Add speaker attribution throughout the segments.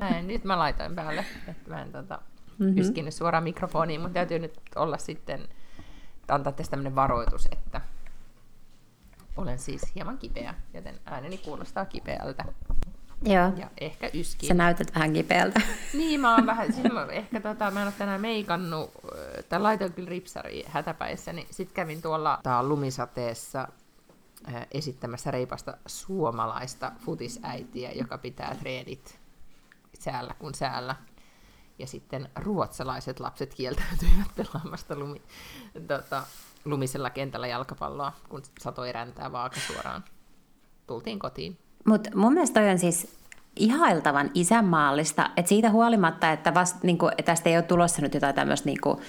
Speaker 1: Näin, nyt mä laitoin päälle, että mä en tota, mm-hmm. yskinyt suoraan mikrofoniin, mutta täytyy nyt olla sitten, antaa tästä tämmöinen varoitus, että olen siis hieman kipeä, joten ääneni kuulostaa kipeältä.
Speaker 2: Joo.
Speaker 1: Ja ehkä yski.
Speaker 2: Sä näytät vähän kipeältä.
Speaker 1: Niin, mä oon vähän, siis mä, ehkä tota, mä en ole tänään meikannut, tai laitoin kyllä ripsari hätäpäissä, niin sit kävin tuolla tää lumisateessa esittämässä reipasta suomalaista futisäitiä, joka pitää treenit säällä kuin säällä. Ja sitten ruotsalaiset lapset kieltäytyivät pelaamasta lumi, tota, lumisella kentällä jalkapalloa, kun satoi räntää vaaka suoraan. Tultiin kotiin.
Speaker 2: Mutta mun mielestä toi on siis ihailtavan isänmaallista, että siitä huolimatta, että vast, niinku, tästä ei ole tulossa nyt jotain tämmöistä niinku,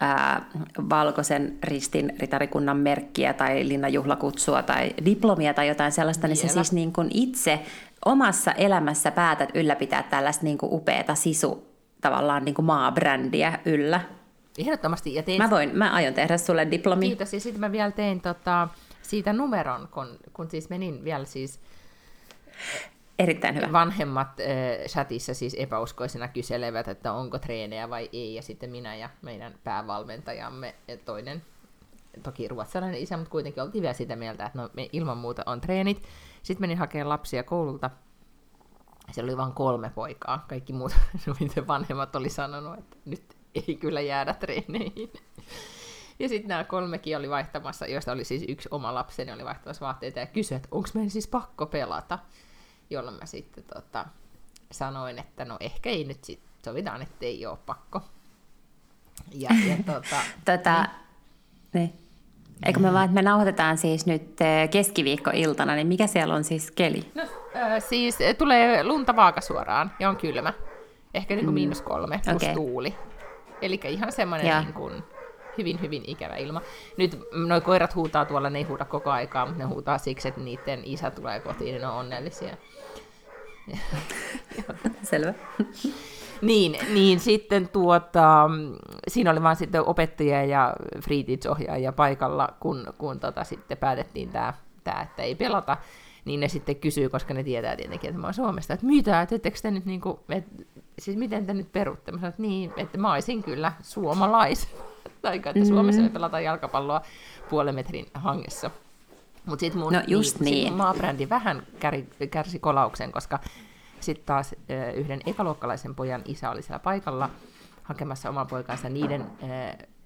Speaker 2: ää, valkoisen ristin ritarikunnan merkkiä tai linnanjuhlakutsua tai diplomia tai jotain sellaista, Vielä. niin se siis niinku itse omassa elämässä päätät ylläpitää tällaista niinku upeata sisu tavallaan niinku maabrändiä yllä.
Speaker 1: Ehdottomasti. Ja tein...
Speaker 2: mä, voin, mä aion tehdä sulle diplomi.
Speaker 1: Kiitos. Ja sitten mä vielä tein tota, siitä numeron, kun, kun siis menin vielä siis
Speaker 2: Erittäin hyvä.
Speaker 1: Vanhemmat äh, chatissa siis epäuskoisena kyselevät, että onko treenejä vai ei, ja sitten minä ja meidän päävalmentajamme, ja toinen, toki ruotsalainen isä, mutta kuitenkin oltiin vielä sitä mieltä, että no, me ilman muuta on treenit. Sitten menin hakemaan lapsia koululta, siellä oli vain kolme poikaa, kaikki muut vanhemmat oli sanonut, että nyt ei kyllä jäädä treeneihin. Ja sitten nämä kolmekin oli vaihtamassa, joista oli siis yksi oma lapseni, oli vaihtamassa vaatteita ja kysyi, että onko meidän siis pakko pelata jolloin mä sitten tota, sanoin, että no ehkä ei nyt sit sovitaan, että ei ole pakko.
Speaker 2: Ja, ja tota, tota, niin. Eikö me vaan, että me nauhoitetaan siis nyt eh, keskiviikkoiltana, niin mikä siellä on siis keli?
Speaker 1: No, äh, siis tulee lunta vaakasuoraan ja on kylmä. Ehkä niin kuin mm. miinus kolme plus okay. tuuli. Eli ihan semmoinen niin kuin hyvin, hyvin ikävä ilma. Nyt nuo koirat huutaa tuolla, ne ei huuda koko aikaa, mutta ne huutaa siksi, että niiden isä tulee kotiin, niin ne on onnellisia.
Speaker 2: Selvä.
Speaker 1: niin, niin sitten tuota, siinä oli vaan sitten opettaja ja freetids-ohjaaja paikalla, kun, kun tota, sitten päätettiin tämä, tää, että ei pelata, niin ne sitten kysyy, koska ne tietää tietenkin, että mä oon Suomesta, että mitä, että ettekö te nyt niinku, et, siis miten te nyt perutte? Mä sanoin, että niin, että mä olisin kyllä suomalais. tai että mm. Suomessa me pelataan jalkapalloa puolen metrin hangessa. Mutta sitten mun,
Speaker 2: no just niin, niin.
Speaker 1: Sit maabrändi vähän kär, kärsi kolauksen, koska sitten taas yhden ekaluokkalaisen pojan isä oli siellä paikalla hakemassa oman poikansa. Niiden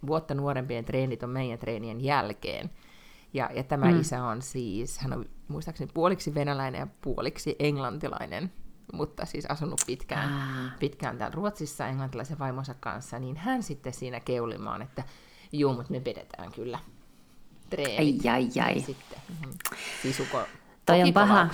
Speaker 1: vuotta nuorempien treenit on meidän treenien jälkeen. Ja, ja tämä mm. isä on siis, hän on muistaakseni puoliksi venäläinen ja puoliksi englantilainen, mutta siis asunut pitkään, ah. pitkään täällä Ruotsissa englantilaisen vaimonsa kanssa, niin hän sitten siinä keulimaan, että juu, mutta me vedetään kyllä treenit.
Speaker 2: Ai, ai, ai.
Speaker 1: Sitten, mm, sisuko,
Speaker 2: Toi on paha.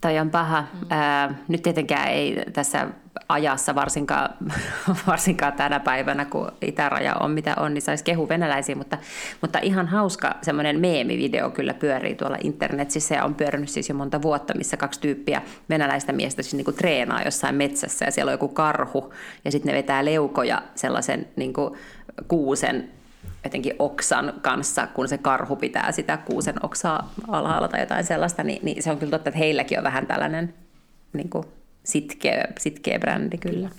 Speaker 2: Toi on paha. Mm. Ää, nyt tietenkään ei tässä ajassa, varsinkaan, varsinkaan tänä päivänä, kun itäraja on mitä on, niin saisi kehu venäläisiä, mutta, mutta ihan hauska semmoinen meemivideo kyllä pyörii tuolla internetissä ja on pyörinyt siis jo monta vuotta, missä kaksi tyyppiä venäläistä miestä siis niin kuin treenaa jossain metsässä ja siellä on joku karhu ja sitten ne vetää leukoja sellaisen niin kuin kuusen jotenkin oksan kanssa, kun se karhu pitää sitä kuusen oksaa alhaalla tai jotain sellaista, niin, niin se on kyllä totta, että heilläkin on vähän tällainen niin kuin sitkeä, sitkeä brändi kyllä.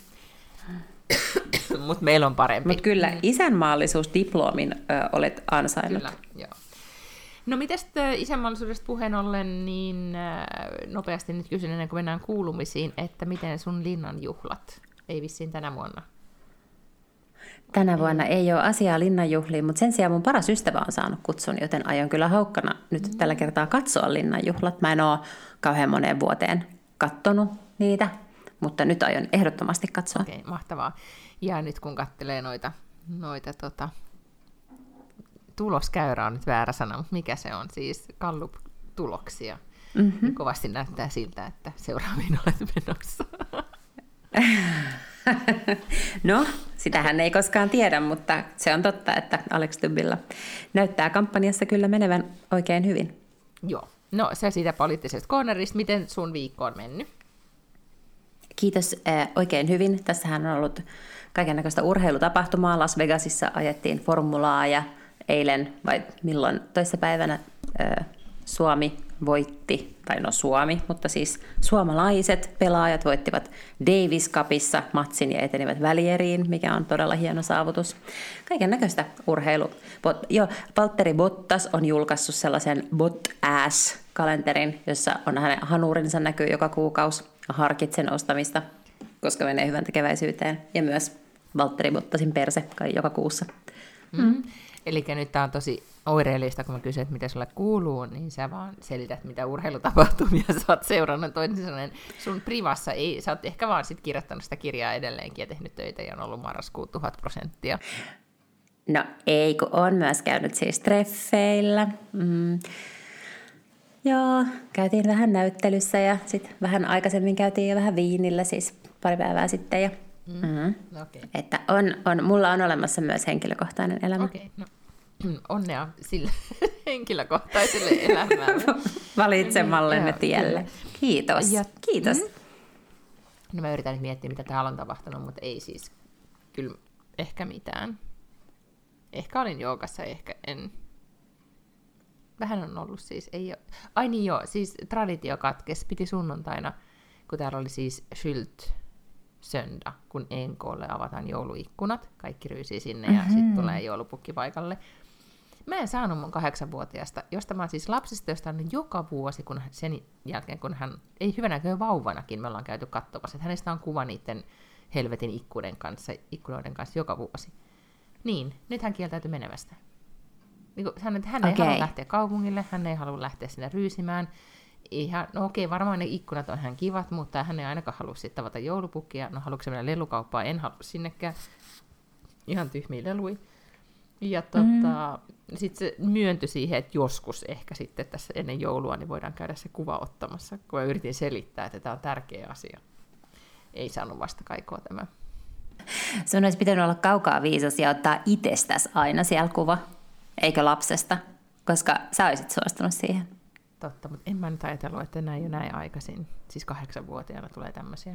Speaker 1: Mutta meillä on parempi.
Speaker 2: Mutta kyllä, isänmaallisuusdiplomin ö, olet ansainnut.
Speaker 1: Kyllä, joo. No mites isänmaallisuudesta puheen ollen, niin nopeasti nyt kysyn ennen kuin mennään kuulumisiin, että miten sun linnan juhlat? Ei vissiin tänä vuonna
Speaker 2: Tänä vuonna ei ole asiaa linnanjuhliin, mutta sen sijaan mun paras ystävä on saanut kutsun, joten aion kyllä haukkana nyt mm. tällä kertaa katsoa linnanjuhlat. Mä en ole kauhean moneen vuoteen kattonut niitä, mutta nyt aion ehdottomasti katsoa.
Speaker 1: Okei, okay, mahtavaa. Ja nyt kun katselee noita, noita tota, tuloskäyrä on nyt väärä sana, mutta mikä se on siis, Gallup-tuloksia, mm-hmm. niin kovasti näyttää siltä, että seuraaviin olet menossa.
Speaker 2: no, sitähän ei koskaan tiedä, mutta se on totta, että Alex Tubbilla näyttää kampanjassa kyllä menevän oikein hyvin.
Speaker 1: Joo. No se siitä poliittisesta cornerista. Miten sun viikko on mennyt?
Speaker 2: Kiitos äh, oikein hyvin. Tässähän on ollut kaikenlaista urheilutapahtumaa. Las Vegasissa ajettiin formulaa ja eilen vai milloin toissapäivänä äh, Suomi voitti, tai no Suomi, mutta siis suomalaiset pelaajat voittivat Davis Cupissa matsin ja etenivät välieriin, mikä on todella hieno saavutus. Kaiken näköistä urheilu. Jo, Valtteri Bottas on julkaissut sellaisen Bot Ass-kalenterin, jossa on hänen hanurinsa näkyy joka kuukausi. Harkitsen ostamista, koska menee hyvän tekeväisyyteen. Ja myös Valtteri Bottasin perse kai joka kuussa.
Speaker 1: Mm. Eli nyt tämä on tosi oireellista, kun mä kysyn, että mitä sulle kuuluu, niin sä vaan selität, mitä urheilutapahtumia sä oot seurannut. Toisin sanoen sun privassa ei, sä oot ehkä vaan sit kirjoittanut sitä kirjaa edelleenkin ja tehnyt töitä ja on ollut marraskuun tuhat prosenttia.
Speaker 2: No ei, kun on myös käynyt siis treffeillä. Mm. Joo, käytiin vähän näyttelyssä ja sitten vähän aikaisemmin käytiin jo vähän viinillä, siis pari päivää sitten. Ja, mm. Mm. Okay. Että on, on, mulla on olemassa myös henkilökohtainen elämä.
Speaker 1: Okay, no onnea sille henkilökohtaiselle elämälle.
Speaker 2: Valitsemallenne tielle. Kiitos. Ja, Kiitos. Mm.
Speaker 1: No mä yritän nyt miettiä, mitä täällä on tapahtunut, mutta ei siis kyllä ehkä mitään. Ehkä olin joogassa, ehkä en. Vähän on ollut siis, ei ole. Ai niin joo, siis traditio katkes, piti sunnuntaina, kun täällä oli siis Skylt söndag, kun Enkolle avataan jouluikkunat. Kaikki ryysii sinne ja mm-hmm. sitten tulee joulupukki paikalle. Mä en saanut mun kahdeksanvuotiaasta, josta mä siis lapsista, josta on joka vuosi, kun sen jälkeen, kun hän, ei hyvänä kuin vauvanakin, me ollaan käyty katsomassa, että hänestä on kuva niiden helvetin ikkunen kanssa, ikkunoiden kanssa joka vuosi. Niin, nyt hän kieltäytyi menemästä. Niin kuin, hän, hän ei okay. halua lähteä kaupungille, hän ei halua lähteä sinne ryysimään. Ihan, no okei, varmaan ne ikkunat on ihan kivat, mutta hän ei ainakaan halua sitten tavata joulupukkia. No haluatko mennä lelukauppaan? En halua sinnekään. Ihan tyhmiä lelui. Ja tota, mm. Sitten se myöntyi siihen, että joskus ehkä sitten tässä ennen joulua niin voidaan käydä se kuva ottamassa, kun mä yritin selittää, että tämä on tärkeä asia. Ei saanut vastakaikoa tämä.
Speaker 2: Sun olisi pitänyt olla kaukaa viisas ja ottaa itsestäsi aina siellä kuva, eikö lapsesta, koska sä olisit suostunut siihen.
Speaker 1: Totta, mutta en mä nyt ajatellut, että näin jo näin aikaisin, siis kahdeksanvuotiaana tulee tämmöisiä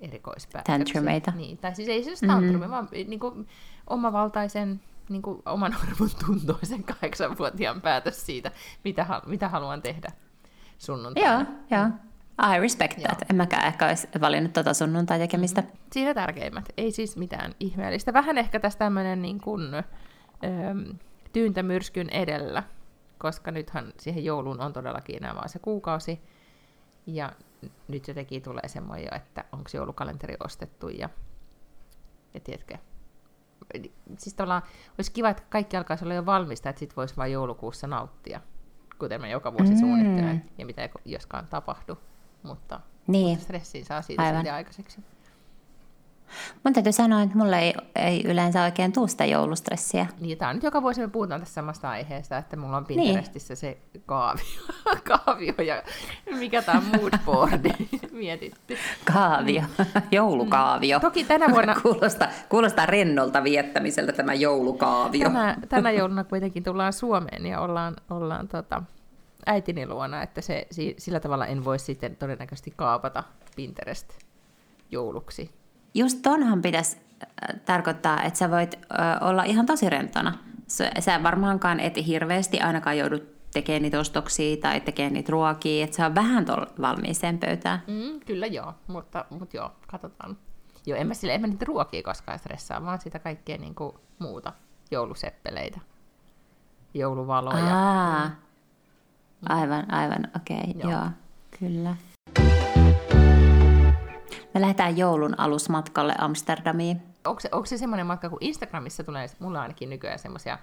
Speaker 1: erikoispäätöksiä.
Speaker 2: Tantrumeita.
Speaker 1: Niin, tai siis ei se tantrumi, mm-hmm. vaan niin kuin, omavaltaisen niin kuin oman arvon tuntoisen kahdeksanvuotiaan päätös siitä, mitä, mitä haluan tehdä sunnuntaina.
Speaker 2: Joo, joo. I respect that. Joo. En mäkään ehkä olisi valinnut tuota sunnuntai-tekemistä. Mm-hmm.
Speaker 1: Siinä tärkeimmät. Ei siis mitään ihmeellistä. Vähän ehkä tässä tämmöinen niin kuin, ö, tyyntämyrskyn edellä, koska nythän siihen jouluun on todellakin enää vaan se kuukausi. Ja nyt jotenkin tulee semmoinen, että onko joulukalenteri ostettu ja, ja tiedätkö, siis tavallaan olisi kiva, että kaikki alkaisi olla jo valmista, että sitten voisi vain joulukuussa nauttia, kuten mä joka vuosi mm. suunnittelen, ja mitä ei joskaan tapahdu, mutta, niin. mutta stressiin saa siitä Aivan. aikaiseksi.
Speaker 2: Mun täytyy sanoa, että mulle ei, ei yleensä oikein tule sitä joulustressiä.
Speaker 1: Niin, tämä on nyt joka vuosi me puhutaan tässä samasta aiheesta, että mulla on Pinterestissä niin. se kaavio, kaavio ja mikä tämä moodboardi mietitty.
Speaker 2: Kaavio, joulukaavio.
Speaker 1: Toki tänä vuonna...
Speaker 2: kuulostaa, kuulostaa rennolta viettämiseltä tämä joulukaavio.
Speaker 1: Tänä, tänä jouluna kuitenkin tullaan Suomeen ja ollaan, ollaan tota, äitini luona, että se, sillä tavalla en voi sitten todennäköisesti kaapata Pinterest jouluksi
Speaker 2: just tonhan pitäisi äh, tarkoittaa, että sä voit äh, olla ihan tosi rentona. Sä varmaankaan et hirveästi ainakaan joudut tekemään niitä ostoksia tai tekemään niitä ruokia, että sä on vähän tuolla valmiiseen pöytään.
Speaker 1: Mm, kyllä joo, mutta, mutta joo, katsotaan. Joo, en mä, sille, en mä niitä ruokia koskaan stressaa, vaan sitä kaikkea niin kuin muuta, jouluseppeleitä, jouluvaloja.
Speaker 2: Aa, mm. Aivan, aivan, okei, okay, joo. joo, kyllä. Me lähdetään joulun alusmatkalle Amsterdamiin.
Speaker 1: Onko se, onko se semmoinen matka, kun Instagramissa tulee, mulla ainakin nykyään semmoisia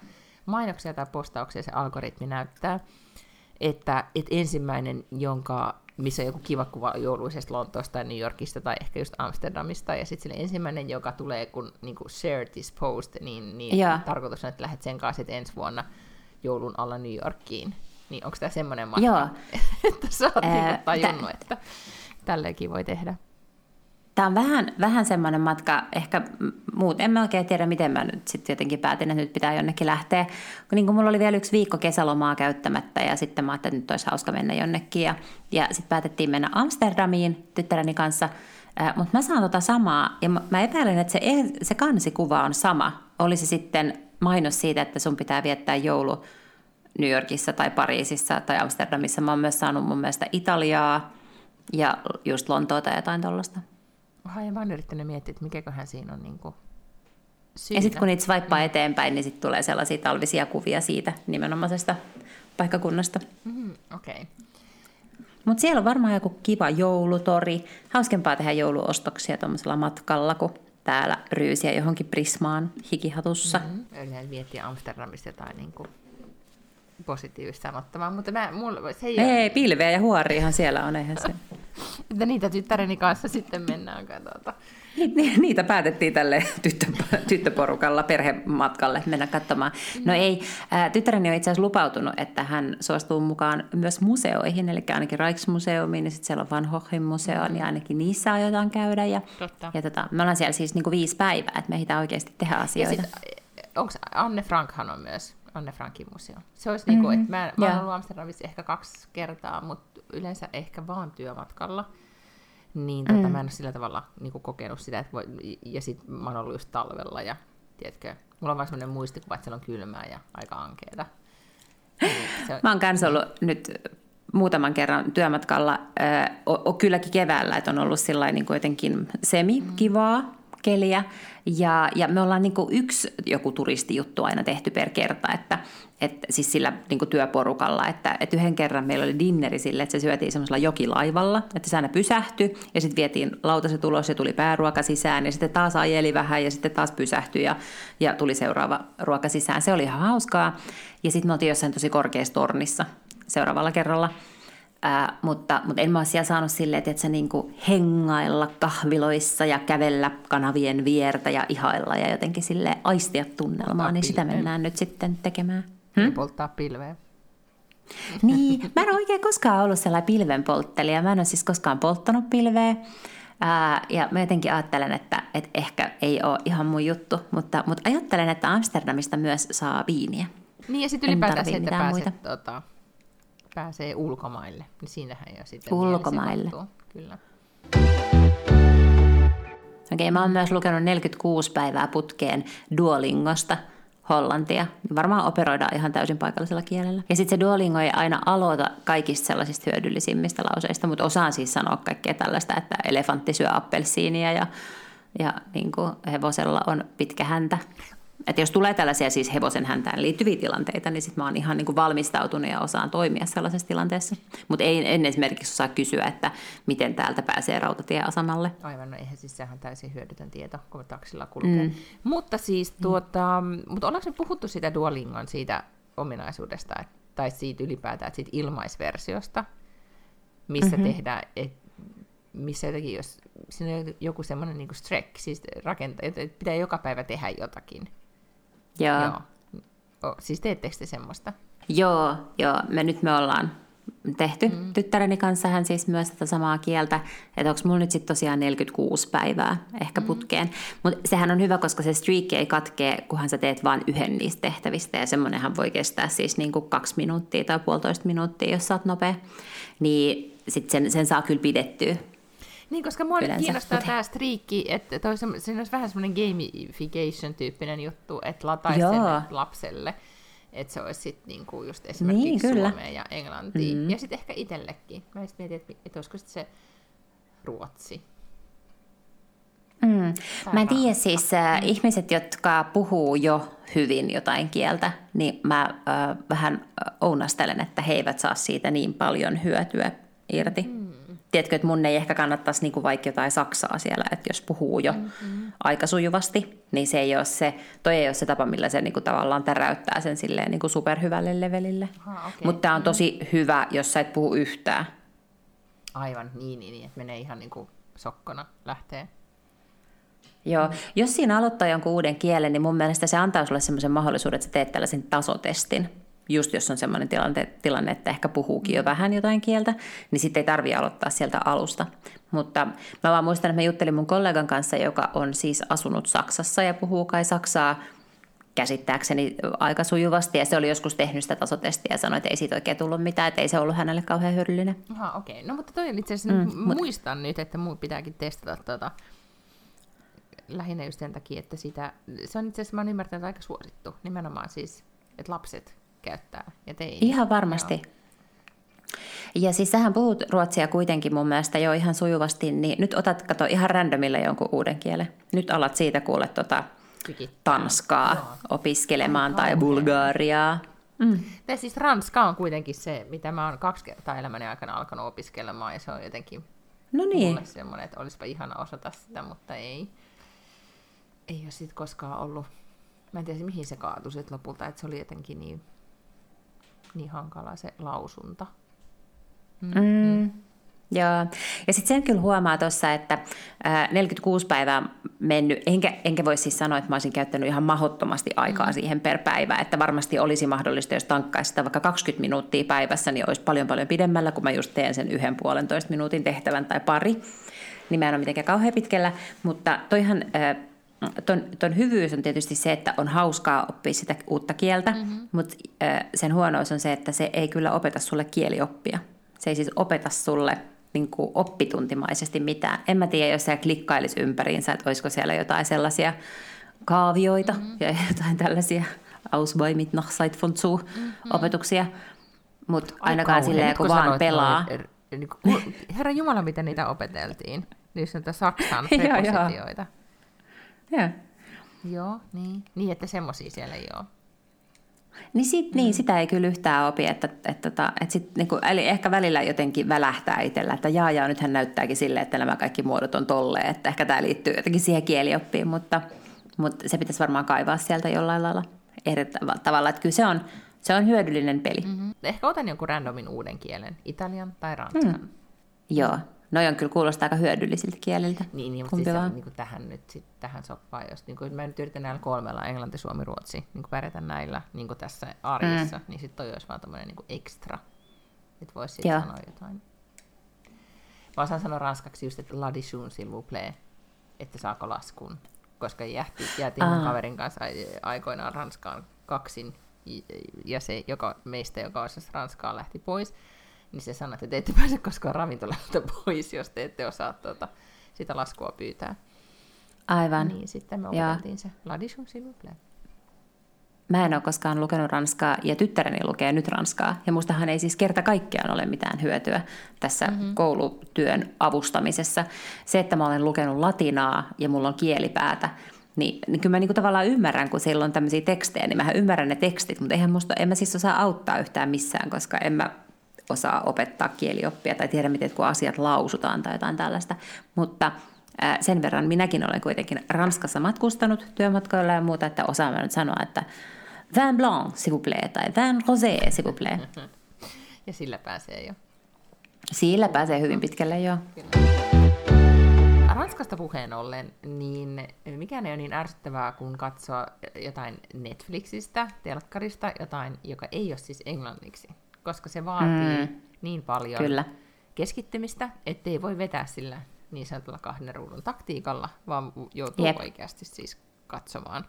Speaker 1: mainoksia tai postauksia, se algoritmi näyttää, että, että ensimmäinen, jonka, missä on joku kiva kuva jouluisesta Lontoosta tai New Yorkista tai ehkä just Amsterdamista, ja sitten ensimmäinen, joka tulee, kun niin kuin share this post, niin, niin tarkoitus on, että lähdet sen kanssa ensi vuonna joulun alla New Yorkiin. Niin onko tämä semmoinen matka, Joo. että sä oot niinku tajunnut, t- että tälleenkin voi tehdä?
Speaker 2: Tämä on vähän, vähän semmoinen matka, ehkä muut, en mä oikein tiedä, miten mä nyt sitten jotenkin päätin, että nyt pitää jonnekin lähteä. Niin kuin mulla oli vielä yksi viikko kesälomaa käyttämättä ja sitten mä ajattelin, että nyt olisi hauska mennä jonnekin. Ja, ja sitten päätettiin mennä Amsterdamiin tyttäreni kanssa, äh, mutta mä saan tota samaa ja mä, mä epäilen, että se, se kansikuva on sama. Oli se sitten mainos siitä, että sun pitää viettää joulu New Yorkissa tai Pariisissa tai Amsterdamissa. Mä oon myös saanut mun mielestä Italiaa ja just Lontoota ja jotain tuollaista.
Speaker 1: Mä oon yrittänyt miettiä, että mikäköhän siinä on niin kuin
Speaker 2: syynä. Ja sitten kun niitä swipea mm. eteenpäin, niin sitten tulee sellaisia talvisia kuvia siitä nimenomaisesta paikkakunnasta.
Speaker 1: Mm, Okei. Okay.
Speaker 2: Mutta siellä on varmaan joku kiva joulutori. Hauskempaa tehdä jouluostoksia tuommoisella matkalla, kun täällä ryysiä johonkin Prismaan hikihatussa.
Speaker 1: Mm-hmm. Yleensä miettiä Amsterdamista jotain niin kuin positiivista sanottavaa, mutta mä, mulla, se ei,
Speaker 2: ei ole... pilveä ja huoriahan siellä on, eihän se.
Speaker 1: että niitä tyttäreni kanssa sitten mennään katsota.
Speaker 2: Niitä päätettiin tälle tyttö, tyttöporukalla perhematkalle mennä katsomaan. No ei, tyttäreni on itse asiassa lupautunut, että hän suostuu mukaan myös museoihin, eli ainakin Rijksmuseumiin, ja sitten siellä on Van Goghin museo, niin ainakin niissä aiotaan käydä. Ja,
Speaker 1: Totta.
Speaker 2: ja tota, me ollaan siellä siis niinku viisi päivää, että me ehditään oikeasti tehdä asioita.
Speaker 1: onko Anne Frankhan on myös Anne Frankin museo. Se olisi mm-hmm. niin kuin, että mä, mä olen ollut Amsterdamissa ehkä kaksi kertaa, mutta yleensä ehkä vaan työmatkalla. Niin tota, mm. mä en ole sillä tavalla niin kuin kokenut sitä, että voi, ja sit mä oon ollut just talvella ja tiedätkö, mulla on vaan sellainen muistikuva, että siellä on kylmää ja aika ankeeta.
Speaker 2: Niin, se on... Mä oon kans ollut nyt muutaman kerran työmatkalla, äh, o, o, kylläkin keväällä, että on ollut sillä niin jotenkin semi-kivaa, keliä. Ja, ja me ollaan niin yksi joku turistijuttu aina tehty per kerta, että, että siis sillä niin työporukalla, että, että yhden kerran meillä oli dinneri sille, että se syötiin semmoisella jokilaivalla, että se aina pysähtyi ja sitten vietiin lautaset ulos ja tuli pääruoka sisään ja sitten taas ajeli vähän ja sitten taas pysähtyi ja, ja tuli seuraava ruoka sisään. Se oli ihan hauskaa ja sitten me oltiin jossain tosi korkeassa tornissa seuraavalla kerralla – Ää, mutta, mutta en mä ole siellä saanut silleen, että sä niin hengailla kahviloissa ja kävellä kanavien viertä ja ihailla ja jotenkin sille aistia tunnelmaa, niin sitä mennään nyt sitten tekemään.
Speaker 1: Hmm? Polttaa pilveä.
Speaker 2: Niin, mä en ole oikein koskaan ollut sellainen pilvenpolttelija. Mä en ole siis koskaan polttanut pilveä. Ää, ja mä jotenkin ajattelen, että, että ehkä ei ole ihan mun juttu, mutta, mutta ajattelen, että Amsterdamista myös saa viiniä.
Speaker 1: Niin ja sitten ylipäätään se, että pääset tota, pääsee ulkomaille, niin siinähän jo sitten
Speaker 2: Ulkomaille.
Speaker 1: Kyllä.
Speaker 2: Okei, okay, mä oon myös lukenut 46 päivää putkeen Duolingosta hollantia. Varmaan operoidaan ihan täysin paikallisella kielellä. Ja sitten se Duolingo ei aina aloita kaikista sellaisista hyödyllisimmistä lauseista, mutta osaan siis sanoa kaikkea tällaista, että elefantti syö appelsiinia ja, ja niin kuin hevosella on pitkä häntä. Että jos tulee tällaisia siis hevosen häntään liittyviä tilanteita, niin sitten mä oon ihan niin kuin valmistautunut ja osaan toimia sellaisessa tilanteessa. Mutta ei, en esimerkiksi osaa kysyä, että miten täältä pääsee rautatieasemalle.
Speaker 1: Aivan, no eihän siis sehän täysin hyödytön tieto, kun taksilla kulkee. Mm. Mutta siis tuota, mm. mutta ollaanko me puhuttu sitä Duolingon siitä ominaisuudesta, että, tai siitä ylipäätään, että siitä ilmaisversiosta, missä mm-hmm. tehdään, et, missä jotenkin, jos siinä on joku semmoinen niin strek, siis rakentaa, että pitää joka päivä tehdä jotakin,
Speaker 2: Joo. joo.
Speaker 1: O, siis teettekö te semmoista?
Speaker 2: Joo, joo. Me nyt me ollaan tehty mm. tyttäreni kanssa hän siis myös tätä samaa kieltä, että onko mulla nyt sitten tosiaan 46 päivää ehkä mm. putkeen. Mutta sehän on hyvä, koska se streak ei katkee, kunhan sä teet vain yhden niistä tehtävistä ja semmoinenhan voi kestää siis niinku kaksi minuuttia tai puolitoista minuuttia, jos sä oot nopea. Niin sitten sen, sen saa kyllä pidettyä
Speaker 1: niin, koska mua nyt kiinnostaa Mut... tämä striikki, että toi se, se olisi vähän semmoinen gamification-tyyppinen juttu, että lataisi sen lapselle. Että se olisi sitten niinku just esimerkiksi niin, kyllä. Suomeen ja Englantiin. Mm-hmm. Ja sitten ehkä itsellekin. Mä sitten mietin, että, että olisiko sitten se Ruotsi.
Speaker 2: Mm. Mä en tiedä siis äh, mm. ihmiset, jotka puhuu jo hyvin jotain kieltä, niin mä äh, vähän ounastelen, että he eivät saa siitä niin paljon hyötyä irti. Mm tiedätkö, että mun ei ehkä kannattaisi niin kuin vaikka jotain saksaa siellä, että jos puhuu jo mm-hmm. aika sujuvasti, niin se ei ole se, toi ei ole se tapa, millä se niin kuin tavallaan täräyttää sen silleen niin kuin superhyvälle levelille. Okay. Mutta tämä on tosi mm. hyvä, jos sä et puhu yhtään.
Speaker 1: Aivan, niin, niin, niin että menee ihan niin kuin sokkona lähtee.
Speaker 2: Joo, mm. jos siinä aloittaa jonkun uuden kielen, niin mun mielestä se antaa sulle semmoisen mahdollisuuden, että sä teet tällaisen tasotestin. Just jos on sellainen tilanne, tilanne, että ehkä puhuukin jo vähän jotain kieltä, niin sitten ei tarvitse aloittaa sieltä alusta. Mutta mä vaan muistan, että mä juttelin mun kollegan kanssa, joka on siis asunut Saksassa ja puhuu kai Saksaa käsittääkseni aika sujuvasti. Ja se oli joskus tehnyt sitä tasotestiä ja sanoi, että ei siitä oikein tullut mitään, että ei se ollut hänelle kauhean hyödyllinen.
Speaker 1: Aha, okei. Okay. No mutta toi itse asiassa, mm, muistan mut... nyt, että muu pitääkin testata tuota, lähinnä just sen takia, että sitä, se on itse asiassa, mä oon ymmärtänyt, aika suosittu. Nimenomaan siis, että lapset käyttää ja teinit.
Speaker 2: Ihan varmasti. Joo. Ja siis sähän puhut ruotsia kuitenkin mun mielestä jo ihan sujuvasti, niin nyt otat, kato ihan randomilla jonkun uuden kielen. Nyt alat siitä kuulla tota, tanskaa Joo. opiskelemaan tai bulgariaa.
Speaker 1: Mm. Tai siis ranska on kuitenkin se, mitä mä oon kaksi kertaa elämäni aikana alkanut opiskelemaan, ja se on jotenkin
Speaker 2: no niin. mulle
Speaker 1: semmoinen, että olisipa ihana osata sitä, mutta ei. Ei ole sitten koskaan ollut, mä en tiedä mihin se kaatui sit lopulta, että se oli jotenkin niin, niin hankala se lausunta.
Speaker 2: Mm. Mm. Joo, ja sitten sen kyllä huomaa tuossa, että 46 päivää mennyt, enkä, enkä voi siis sanoa, että mä olisin käyttänyt ihan mahottomasti aikaa mm. siihen per päivä, että varmasti olisi mahdollista, jos tankkaisi sitä vaikka 20 minuuttia päivässä, niin olisi paljon paljon pidemmällä, kun mä just teen sen yhden puolentoista minuutin tehtävän tai pari, niin mä en ole mitenkään kauhean pitkällä, mutta toihan ton, ton hyvyys on tietysti se, että on hauskaa oppia sitä uutta kieltä, mm-hmm. mutta sen huonous on se, että se ei kyllä opeta sulle kielioppia. Se ei siis opeta sulle niin kuin oppituntimaisesti mitään. En mä tiedä, jos siellä klikkailisi ympäriinsä, että olisiko siellä jotain sellaisia kaavioita mm-hmm. ja jotain tällaisia Ausbäumit nach Zeit von zu mm-hmm. opetuksia. Mutta ainakaan silleen, kun vaan pelaa.
Speaker 1: Niin kuin, Herra Jumala, miten niitä opeteltiin. Niissä Saksan prepositioita.
Speaker 2: Joo.
Speaker 1: Joo, niin. Niin, että semmoisia siellä ei ole.
Speaker 2: Niin, sit, niin, mm. niin sitä ei kyllä yhtään opi, että, että, että, että että sit, niin kuin, eli ehkä välillä jotenkin välähtää itsellä, että jaa, jaa, nythän näyttääkin silleen, että nämä kaikki muodot on tolleen, että ehkä tämä liittyy jotenkin siihen kielioppiin, mutta, mutta se pitäisi varmaan kaivaa sieltä jollain lailla eri tavalla, että kyllä se on, se on hyödyllinen peli. Mm-hmm.
Speaker 1: Ehkä otan jonkun randomin uuden kielen, italian tai ranskan. Mm.
Speaker 2: Joo, Noi on kyllä kuulostaa aika hyödyllisiltä kieliltä.
Speaker 1: Niin, niin mutta siis niin kuin tähän nyt sit, tähän soppaan, jos niin kuin, mä nyt yritän näillä kolmella, englanti, suomi, ruotsi, niin kuin pärjätä näillä niin kuin tässä arjessa, mm. niin sitten toi olisi vaan tämmöinen niin ekstra, että voisi sitten sanoa jotain. Mä osaan sanoa ranskaksi just, että la dijon s'il vous plaît, että saako laskun, koska jähti, jäätiin mun kaverin kanssa aikoinaan Ranskaan kaksin, ja se joka, meistä, joka osasi Ranskaa, lähti pois niin se sanoi, että te ette pääse koskaan ravintolalta pois, jos te ette osaa tuota, sitä laskua pyytää.
Speaker 2: Aivan.
Speaker 1: Niin sitten me opeteltiin se Ladishun sinuple.
Speaker 2: Mä en ole koskaan lukenut ranskaa ja tyttäreni lukee nyt ranskaa. Ja mustahan ei siis kerta kaikkiaan ole mitään hyötyä tässä mm-hmm. koulutyön avustamisessa. Se, että mä olen lukenut latinaa ja mulla on kielipäätä, niin, niin kyllä mä niin tavallaan ymmärrän, kun siellä on tämmöisiä tekstejä, niin mä ymmärrän ne tekstit, mutta eihän musta, en mä siis osaa auttaa yhtään missään, koska en mä osaa opettaa kielioppia tai tiedä, miten kun asiat lausutaan tai jotain tällaista. Mutta sen verran minäkin olen kuitenkin Ranskassa matkustanut työmatkoilla ja muuta, että osaan nyt sanoa, että vin blanc, s'il vous plaît, tai vin rosé, s'il vous plaît.
Speaker 1: Ja sillä pääsee jo.
Speaker 2: Sillä pääsee hyvin pitkälle jo.
Speaker 1: Ranskasta puheen ollen, niin mikään ei ole niin ärsyttävää kuin katsoa jotain Netflixistä, telkkarista, jotain, joka ei ole siis englanniksi koska se vaatii mm. niin paljon Kyllä. keskittymistä, ettei voi vetää sillä niin sanotulla kahden ruudun taktiikalla, vaan joutuu Jep. oikeasti siis katsomaan.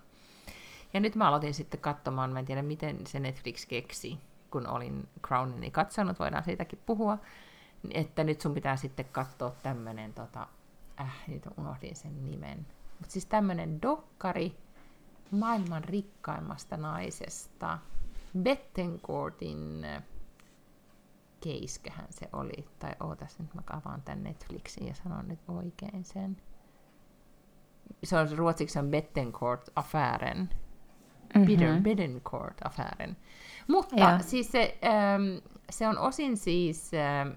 Speaker 1: Ja nyt mä aloitin sitten katsomaan, mä en tiedä miten se Netflix keksi, kun olin Crownini katsonut, voidaan siitäkin puhua, että nyt sun pitää sitten katsoa tämmönen, tota, äh, nyt unohdin sen nimen, mutta siis tämmönen dokkari maailman rikkaimmasta naisesta, Bettencourtin keiskähän se oli. Tai ootas nyt mä avaan tän Netflixin ja sanon nyt oikein sen. Se on ruotsiksi on Bettencourt-affären. Mm-hmm. Bettencourt-affären. Mutta ja. siis se, ähm, se on osin siis ähm,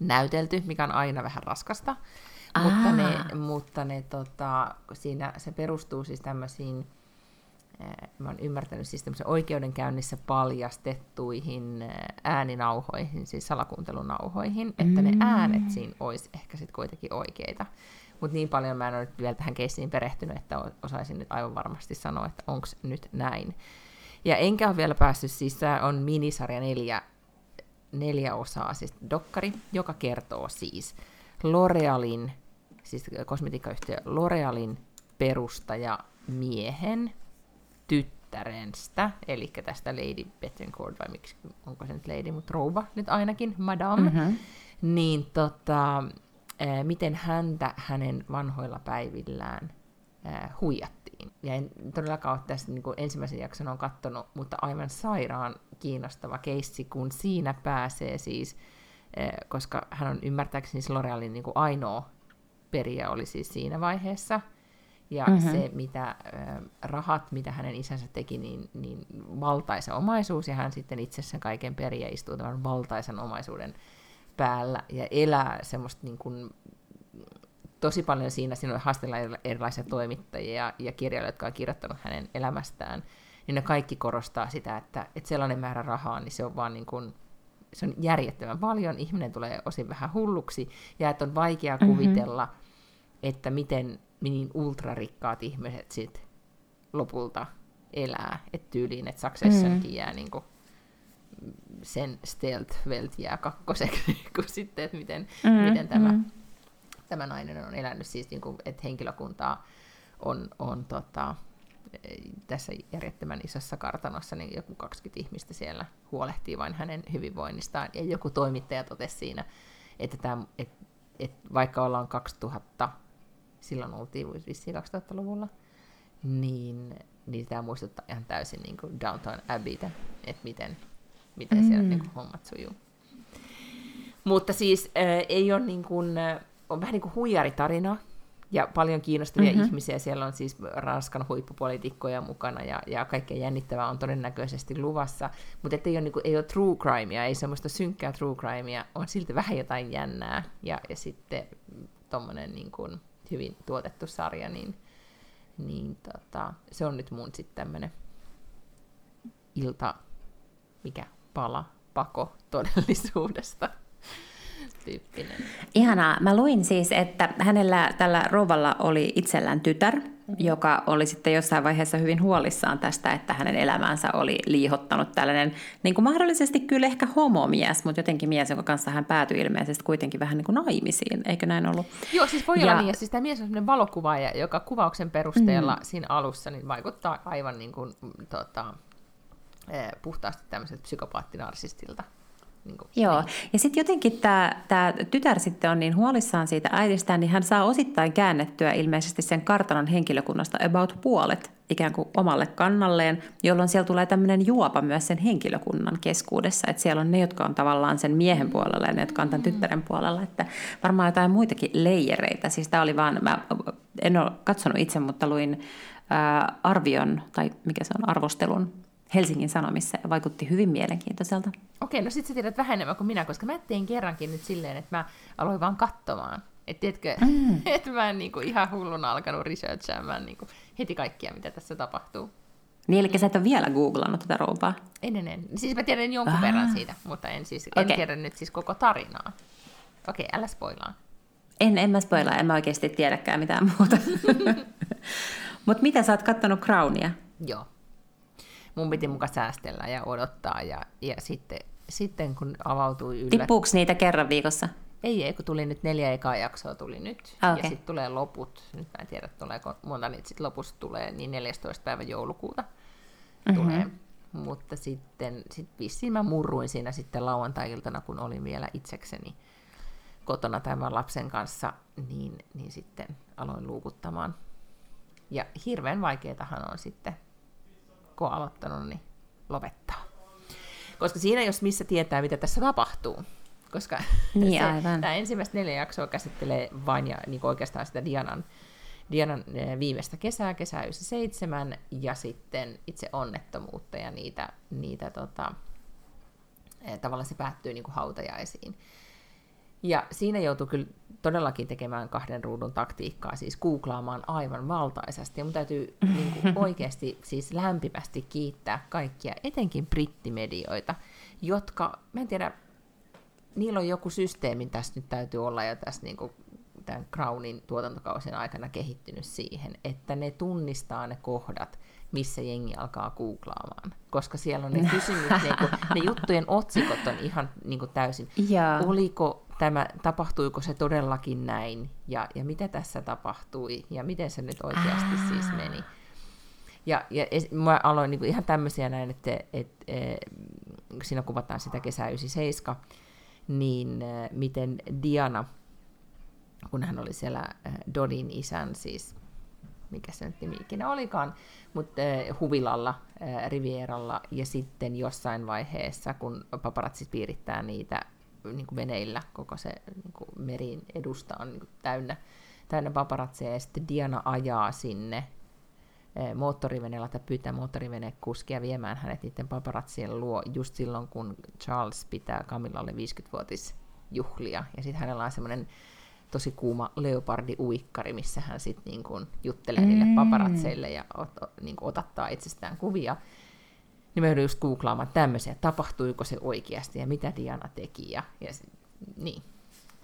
Speaker 1: näytelty, mikä on aina vähän raskasta. Mutta ne, mutta ne tota, siinä se perustuu siis tämmöisiin mä oon ymmärtänyt siis oikeudenkäynnissä paljastettuihin ääninauhoihin, siis salakuuntelunauhoihin, että ne mm. äänet siinä olisi ehkä sitten kuitenkin oikeita. Mutta niin paljon mä en ole vielä tähän keissiin perehtynyt, että osaisin nyt aivan varmasti sanoa, että onko nyt näin. Ja enkä ole vielä päässyt, siis tämä on minisarja neljä, neljä osaa, siis dokkari, joka kertoo siis L'Orealin, siis kosmetiikkayhtiö L'Orealin perustaja miehen tyttärestä, eli tästä Lady Bettencourt, vai miksi, onko se nyt Lady, mutta rouva nyt ainakin, Madame, mm-hmm. niin tota, miten häntä hänen vanhoilla päivillään huijattiin. Ja en todellakaan ole tästä niin ensimmäisen jakson on katsonut, mutta aivan sairaan kiinnostava keissi, kun siinä pääsee siis, koska hän on ymmärtääkseni siis L'Orealin niin ainoa perijä oli siis siinä vaiheessa, ja mm-hmm. se, mitä äh, rahat, mitä hänen isänsä teki, niin, niin valtaisa omaisuus, ja hän sitten itse sen kaiken periä istuu tämän valtaisen omaisuuden päällä ja elää semmoista niin kuin, tosi paljon siinä, siinä on haastella erilaisia toimittajia ja, ja kirjailijoita, jotka on kirjoittanut hänen elämästään, niin ne kaikki korostaa sitä, että, että sellainen määrä rahaa, niin se on vaan niin kuin, se on järjettömän paljon, ihminen tulee osin vähän hulluksi, ja että on vaikea mm-hmm. kuvitella, että miten niin ultrarikkaat ihmiset sit lopulta elää, että tyyliin, että Successionkin mm. jää niin kuin, sen stealth welt jää kakkoseksi, kun sitten, että miten, mm, miten tämä, mm. tämä nainen on elänyt, siis niin kuin, että henkilökuntaa on, on tota, tässä järjettömän isossa kartanossa, niin joku 20 ihmistä siellä huolehtii vain hänen hyvinvoinnistaan. Ja joku toimittaja totesi siinä, että, tämä, että, että vaikka ollaan 2000, silloin oltiin vissiin 2000-luvulla, niin, niin tämä muistuttaa ihan täysin niin kuin Downtown Abbeytä, että miten, miten mm. siellä niin kuin, hommat sujuu. Mutta siis äh, ei ole niin kuin, äh, on vähän niin kuin huijaritarina, ja paljon kiinnostavia mm-hmm. ihmisiä. Siellä on siis Ranskan huippupolitiikkoja mukana ja, ja kaikkea jännittävää on todennäköisesti luvassa. Mutta ei ole, niin kuin, ei ole true crimea, ei semmoista synkkää true crimea, on silti vähän jotain jännää. Ja, ja sitten tuommoinen niin kuin, hyvin tuotettu sarja, niin, niin tota, se on nyt mun sitten tämmöinen ilta, mikä pala, pako todellisuudesta tyyppinen.
Speaker 2: Ihanaa. Mä luin siis, että hänellä tällä rouvalla oli itsellään tytär, joka oli sitten jossain vaiheessa hyvin huolissaan tästä, että hänen elämänsä oli liihottanut tällainen niin kuin mahdollisesti kyllä ehkä homomies, mutta jotenkin mies, jonka kanssa hän päätyi ilmeisesti kuitenkin vähän niin kuin naimisiin, eikö näin ollut?
Speaker 1: Joo, siis voi ja... olla niin, ja siis tämä mies on sellainen valokuvaaja, joka kuvauksen perusteella mm. siinä alussa niin vaikuttaa aivan niin kuin, tota, eh, puhtaasti tämmöiseltä psykopaattinarsistilta.
Speaker 2: Niin kuin, Joo, niin. ja sitten jotenkin tämä, tämä tytär sitten on niin huolissaan siitä äidistään, niin hän saa osittain käännettyä ilmeisesti sen kartanon henkilökunnasta about puolet ikään kuin omalle kannalleen, jolloin siellä tulee tämmöinen juopa myös sen henkilökunnan keskuudessa, että siellä on ne, jotka on tavallaan sen miehen puolella ja ne, jotka on tämän tyttären puolella, että varmaan jotain muitakin leijereitä. Siis tämä oli vaan, mä en ole katsonut itse, mutta luin ää, arvion, tai mikä se on, arvostelun Helsingin Sanomissa ja vaikutti hyvin mielenkiintoiselta.
Speaker 1: Okei, no sitten sä tiedät vähän enemmän kuin minä, koska mä tein kerrankin nyt silleen, että mä aloin vaan katsomaan. Että tiedätkö, mm. että mä en niinku ihan hulluna alkanut researchaamaan niinku heti kaikkia, mitä tässä tapahtuu.
Speaker 2: Niin, eli sä et ole vielä googlannut tätä roupaa?
Speaker 1: En, en, en. Siis mä tiedän jonkun ah. verran siitä, mutta en, siis, en okay. tiedä nyt siis koko tarinaa. Okei, älä spoilaa.
Speaker 2: En, en mä spoilaa, en mä oikeasti tiedäkään mitään muuta. mutta mitä sä oot kattonut Crownia?
Speaker 1: Joo, mun piti muka säästellä ja odottaa. Ja, ja sitten, sitten kun avautui yllä...
Speaker 2: Tippuuko niitä kerran viikossa?
Speaker 1: Ei, ei, kun tuli nyt neljä ekaa jaksoa tuli nyt. Okay. Ja sitten tulee loput. Nyt mä en tiedä, tuleeko monta niitä sitten lopussa tulee, niin 14. päivä joulukuuta mm-hmm. tulee. Mutta sitten sit vissiin mä murruin siinä sitten lauantai-iltana, kun olin vielä itsekseni kotona tämän lapsen kanssa, niin, niin sitten aloin luukuttamaan. Ja hirveän vaikeetahan on sitten kun on aloittanut, niin lopettaa. Koska siinä jos missä tietää, mitä tässä tapahtuu. Koska niin, se, aivan. tämä ensimmäistä neljä jaksoa käsittelee vain ja niin oikeastaan sitä Dianan, Dianan viimeistä kesää, kesää 97, ja sitten itse onnettomuutta ja niitä, niitä tota, tavallaan se päättyy niin kuin hautajaisiin. Ja siinä joutuu kyllä todellakin tekemään kahden ruudun taktiikkaa, siis googlaamaan aivan valtaisesti. Ja mun täytyy niin kuin oikeasti siis lämpimästi kiittää kaikkia, etenkin brittimedioita, jotka, mä en tiedä, niillä on joku systeemi tässä nyt täytyy olla ja tässä niin kuin tämän Crownin tuotantokausien aikana kehittynyt siihen, että ne tunnistaa ne kohdat, missä jengi alkaa googlaamaan. Koska siellä on ne kysymys, ne, ne juttujen otsikot on ihan niin kuin täysin.
Speaker 2: Ja.
Speaker 1: Oliko tämä, tapahtuiko se todellakin näin, ja, ja mitä tässä tapahtui, ja miten se nyt oikeasti Ää. siis meni. Ja, ja mä aloin niin kuin ihan tämmöisiä näin, että, että, että siinä kuvataan sitä kesää 97, niin miten Diana, kun hän oli siellä Dodin isän, siis mikä se nyt nimi ikinä olikaan, mutta äh, huvilalla, äh, Rivieralla, ja sitten jossain vaiheessa, kun paparatsit piirittää niitä niin kuin veneillä, koko se niin kuin merin edusta on niin kuin täynnä, täynnä paparatseja, ja sitten Diana ajaa sinne moottoriveneellä tai pyytää moottorivenekuskia viemään hänet niiden paparatsien luo just silloin, kun Charles pitää Camillalle 50-vuotisjuhlia. Ja sitten hänellä on semmoinen tosi kuuma leopardi-uikkari, missä hän sitten niin kuin juttelee mm. niille paparatseille ja ot, niin kuin otattaa itsestään kuvia. Niin mä joudun just googlaamaan tämmöisiä, tapahtuiko se oikeasti ja mitä Diana teki. Ja, ja niin.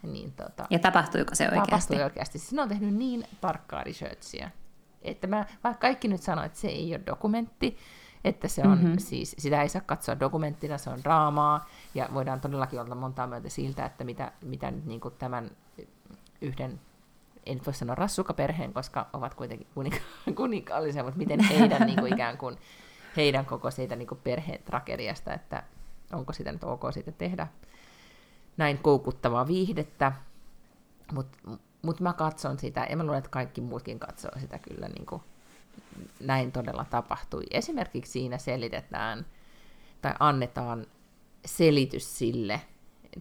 Speaker 1: Niin, tota,
Speaker 2: ja tapahtuiko se oikeasti?
Speaker 1: Tapahtui oikeasti. Siis ne on tehnyt niin tarkkaa researchia. Että mä, vaikka kaikki nyt sanoo, että se ei ole dokumentti, että se on mm-hmm. siis, sitä ei saa katsoa dokumenttina, se on draamaa, ja voidaan todellakin olla montaa myötä siltä, että mitä, mitä nyt niin kuin tämän yhden, en voi sanoa rassukaperheen, koska ovat kuitenkin kuninka- kuninkaallisia, mutta miten heidän niin kuin ikään kuin, heidän koko siitä niin kuin perheen tragediasta, että onko sitä nyt ok siitä tehdä näin koukuttavaa viihdettä, mutta mut mä katson sitä, ja mä luulen, että kaikki muutkin katsoo sitä kyllä niin kuin, näin todella tapahtui. Esimerkiksi siinä selitetään tai annetaan selitys sille,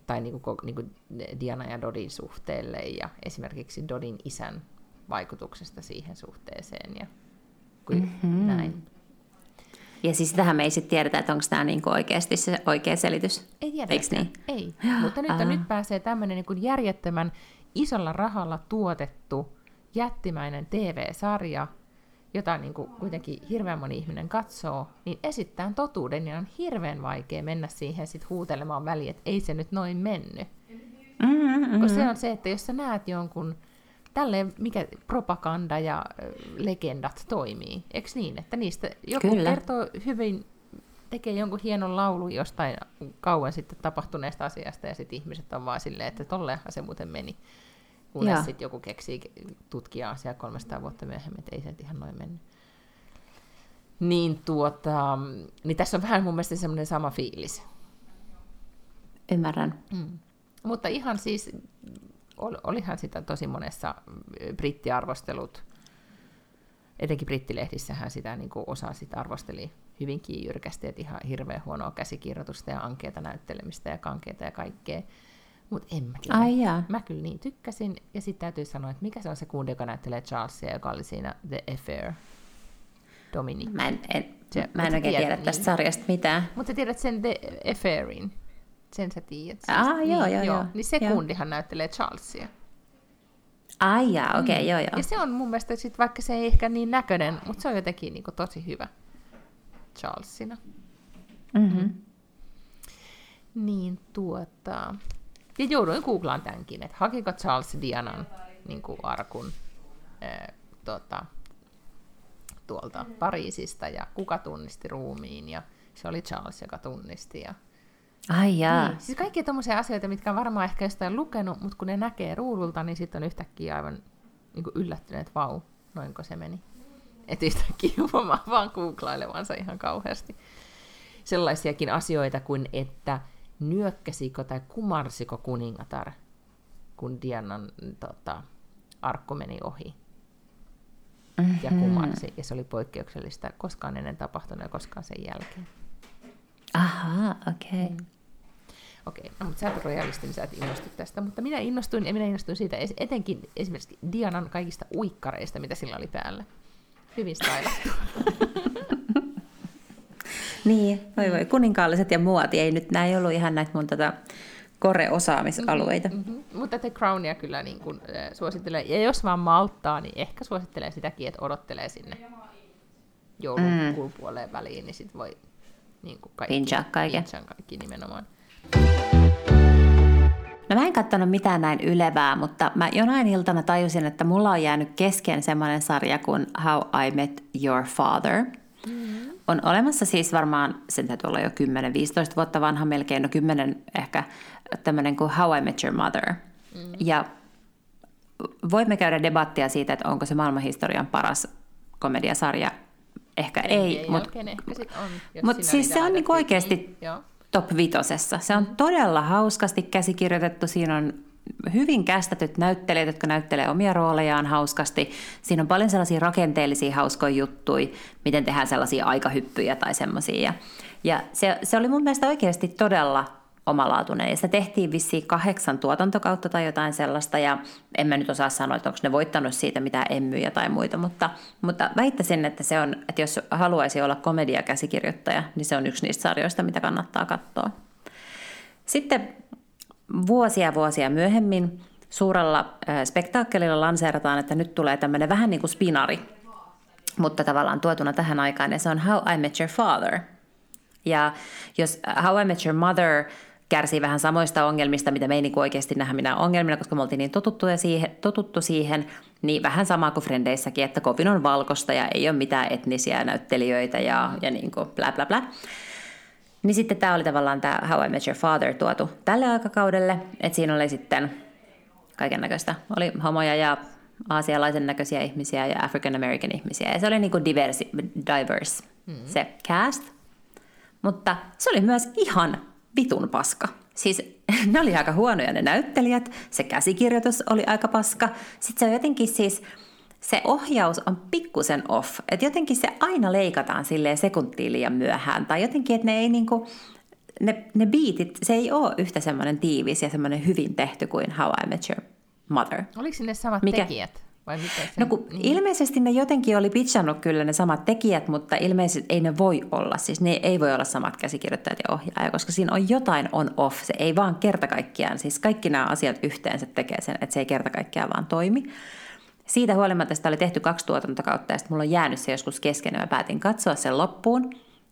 Speaker 1: tai niin kuin, niin kuin Diana ja Dodin suhteelle ja esimerkiksi Dodin isän vaikutuksesta siihen suhteeseen ja mm-hmm. näin.
Speaker 2: Ja siis tähän me ei sitten tiedetä, että onko tämä niinku oikeasti se oikea selitys.
Speaker 1: Ei tiedetä. Eikö niin? Ei, mutta nyt, nyt pääsee tämmöinen niinku järjettömän isolla rahalla tuotettu jättimäinen TV-sarja, jota niin kuin kuitenkin hirveän moni ihminen katsoo, niin esittää totuuden, ja on hirveän vaikea mennä siihen sit huutelemaan väliin, että ei se nyt noin mennyt. Mm-hmm. Se on se, että jos sä näet jonkun, tälleen mikä propaganda ja legendat toimii, eikö niin, että niistä joku Kyllä. kertoo hyvin, tekee jonkun hienon laulun jostain kauan sitten tapahtuneesta asiasta, ja sitten ihmiset on vaan silleen, että tolleenhan se muuten meni. Kunnes sitten joku keksii tutkia asiaa 300 vuotta myöhemmin, että ei se ihan noin mennyt. Niin, tuota, niin tässä on vähän mun mielestä semmoinen sama fiilis.
Speaker 2: Ymmärrän.
Speaker 1: Mm. Mutta ihan siis, olihan sitä tosi monessa brittiarvostelut, etenkin brittilehdissähän sitä niin kuin osa sitä arvosteli hyvinkin jyrkästi, että ihan hirveän huonoa käsikirjoitusta ja ankeita näyttelemistä ja kankeita ja kaikkea. Mutta en mä kyllä.
Speaker 2: Ai jaa.
Speaker 1: Mä kyllä niin tykkäsin. Ja sitten täytyy sanoa, että mikä se on se kundi, joka näyttelee Charlesia, joka oli siinä The Affair. Dominic.
Speaker 2: Mä en, en, se, mä en oikein tiedä niin. tästä sarjasta mitään.
Speaker 1: Mutta sä tiedät sen The Affairin. Sen sä tiedät. Siis,
Speaker 2: ah, niin, joo, joo, joo.
Speaker 1: Niin se
Speaker 2: joo.
Speaker 1: kundihan näyttelee Charlesia.
Speaker 2: Ai jaa, okei, okay, mm. joo, joo.
Speaker 1: Ja se on mun mielestä, sit, vaikka se ei ehkä niin näköinen, mutta se on jotenkin niin kuin, tosi hyvä Charlesina.
Speaker 2: Mm-hmm.
Speaker 1: Niin tuota... Ja jouduin googlaan tämänkin, että hakiko Charles Dianan niin kuin arkun ää, tota, tuolta Pariisista ja kuka tunnisti ruumiin ja se oli Charles, joka tunnisti. Ja...
Speaker 2: Ai jaa.
Speaker 1: Niin, siis kaikkia tommosia asioita, mitkä on varmaan ehkä jostain lukenut, mutta kun ne näkee ruudulta, niin sitten on yhtäkkiä aivan niin kuin yllättyneet, että vau, noinko se meni. Että yhtäkkiä huomaa vaan googlailevansa ihan kauheasti. Sellaisiakin asioita kuin, että nyökkäsikö tai kumarsiko kuningatar, kun Dianan tota, arkku meni ohi. Mm-hmm. Ja kumarsi, ja se oli poikkeuksellista koskaan ennen tapahtunut ja koskaan sen jälkeen.
Speaker 2: Aha, okei. Okay. Mm.
Speaker 1: Okei, okay, no, mutta sä et royalisti, niin sä et innostu tästä, mutta minä innostuin, ja minä innostuin siitä etenkin esimerkiksi Dianan kaikista uikkareista, mitä sillä oli päällä. Hyvin stylattu.
Speaker 2: Niin, voi voi, kuninkaalliset ja muoti, ei nyt, nämä ei ollut ihan näitä mun tätä tota kore-osaamisalueita. Mm-hmm,
Speaker 1: mm-hmm. Mutta The Crownia kyllä niin kuin, äh, suosittelee, ja jos vaan malttaa, niin ehkä suosittelee sitäkin, että odottelee sinne joulun mm. kulpuoleen väliin, niin sitten voi niin kuin kaikki,
Speaker 2: Pinjaa kaiken.
Speaker 1: kaikki nimenomaan.
Speaker 2: No mä en katsonut mitään näin ylevää, mutta mä jonain iltana tajusin, että mulla on jäänyt kesken semmoinen sarja kuin How I Met Your Father. Mm-hmm. On olemassa siis varmaan, sen täytyy olla jo 10-15 vuotta vanha melkein, no 10 ehkä, tämmöinen kuin How I Met Your Mother. Mm-hmm. Ja voimme käydä debattia siitä, että onko se maailmanhistorian paras komediasarja. Ehkä ei, ei mutta mut siis se on niinku oikeasti niin, top vitosessa. Se on todella hauskasti käsikirjoitettu. Siinä on hyvin kästetyt näyttelijät, jotka näyttelee omia roolejaan hauskasti. Siinä on paljon sellaisia rakenteellisia hauskoja juttuja, miten tehdään sellaisia aikahyppyjä tai semmoisia. Ja se, se oli mun mielestä oikeasti todella omalaatuinen. Ja sitä tehtiin vissiin kahdeksan tuotantokautta tai jotain sellaista, ja en mä nyt osaa sanoa, että onko ne voittanut siitä mitään emmyjä tai muita, mutta, mutta väittäisin, että se on, että jos haluaisi olla komediakäsikirjoittaja, niin se on yksi niistä sarjoista, mitä kannattaa katsoa. Sitten vuosia vuosia myöhemmin suurella spektaakkelilla lanseerataan, että nyt tulee tämmöinen vähän niin kuin spinari, mutta tavallaan tuotuna tähän aikaan, ja se on How I Met Your Father. Ja jos How I Met Your Mother kärsii vähän samoista ongelmista, mitä me ei niin oikeasti nähdä minä ongelmina, koska me oltiin niin siihen, totuttu siihen, niin vähän sama kuin Frendeissäkin, että kovin on valkosta ja ei ole mitään etnisiä näyttelijöitä ja, ja niin kuin bla bla bla. Niin sitten tämä oli tavallaan tämä How I Met Your Father tuotu tälle aikakaudelle, että siinä oli sitten kaiken näköistä. Oli homoja ja aasialaisen näköisiä ihmisiä ja African American ihmisiä. Ja se oli niin kuin diversi, diverse mm. se cast. Mutta se oli myös ihan vitun paska. Siis ne oli aika huonoja ne näyttelijät, se käsikirjoitus oli aika paska. Sitten se on jotenkin siis, se ohjaus on pikkusen off. Että jotenkin se aina leikataan silleen sekuntiin liian myöhään. Tai jotenkin, että ne ei niinku, ne, ne biitit, se ei ole yhtä semmoinen tiivis ja semmoinen hyvin tehty kuin How I Met Your Mother.
Speaker 1: Oliko sinne samat Mikä? tekijät? Vai
Speaker 2: miten se? No kun niin. ilmeisesti ne jotenkin oli pitchannut kyllä ne samat tekijät, mutta ilmeisesti ei ne voi olla. Siis ne ei voi olla samat käsikirjoittajat ja ohjaaja, koska siinä on jotain on-off. Se ei vaan kerta kaikkiaan, siis kaikki nämä asiat yhteensä tekee sen, että se ei kerta kaikkiaan vaan toimi. Siitä huolimatta sitä oli tehty kaksi tuotantokautta ja sitten mulla on jäänyt se joskus kesken ja mä päätin katsoa sen loppuun.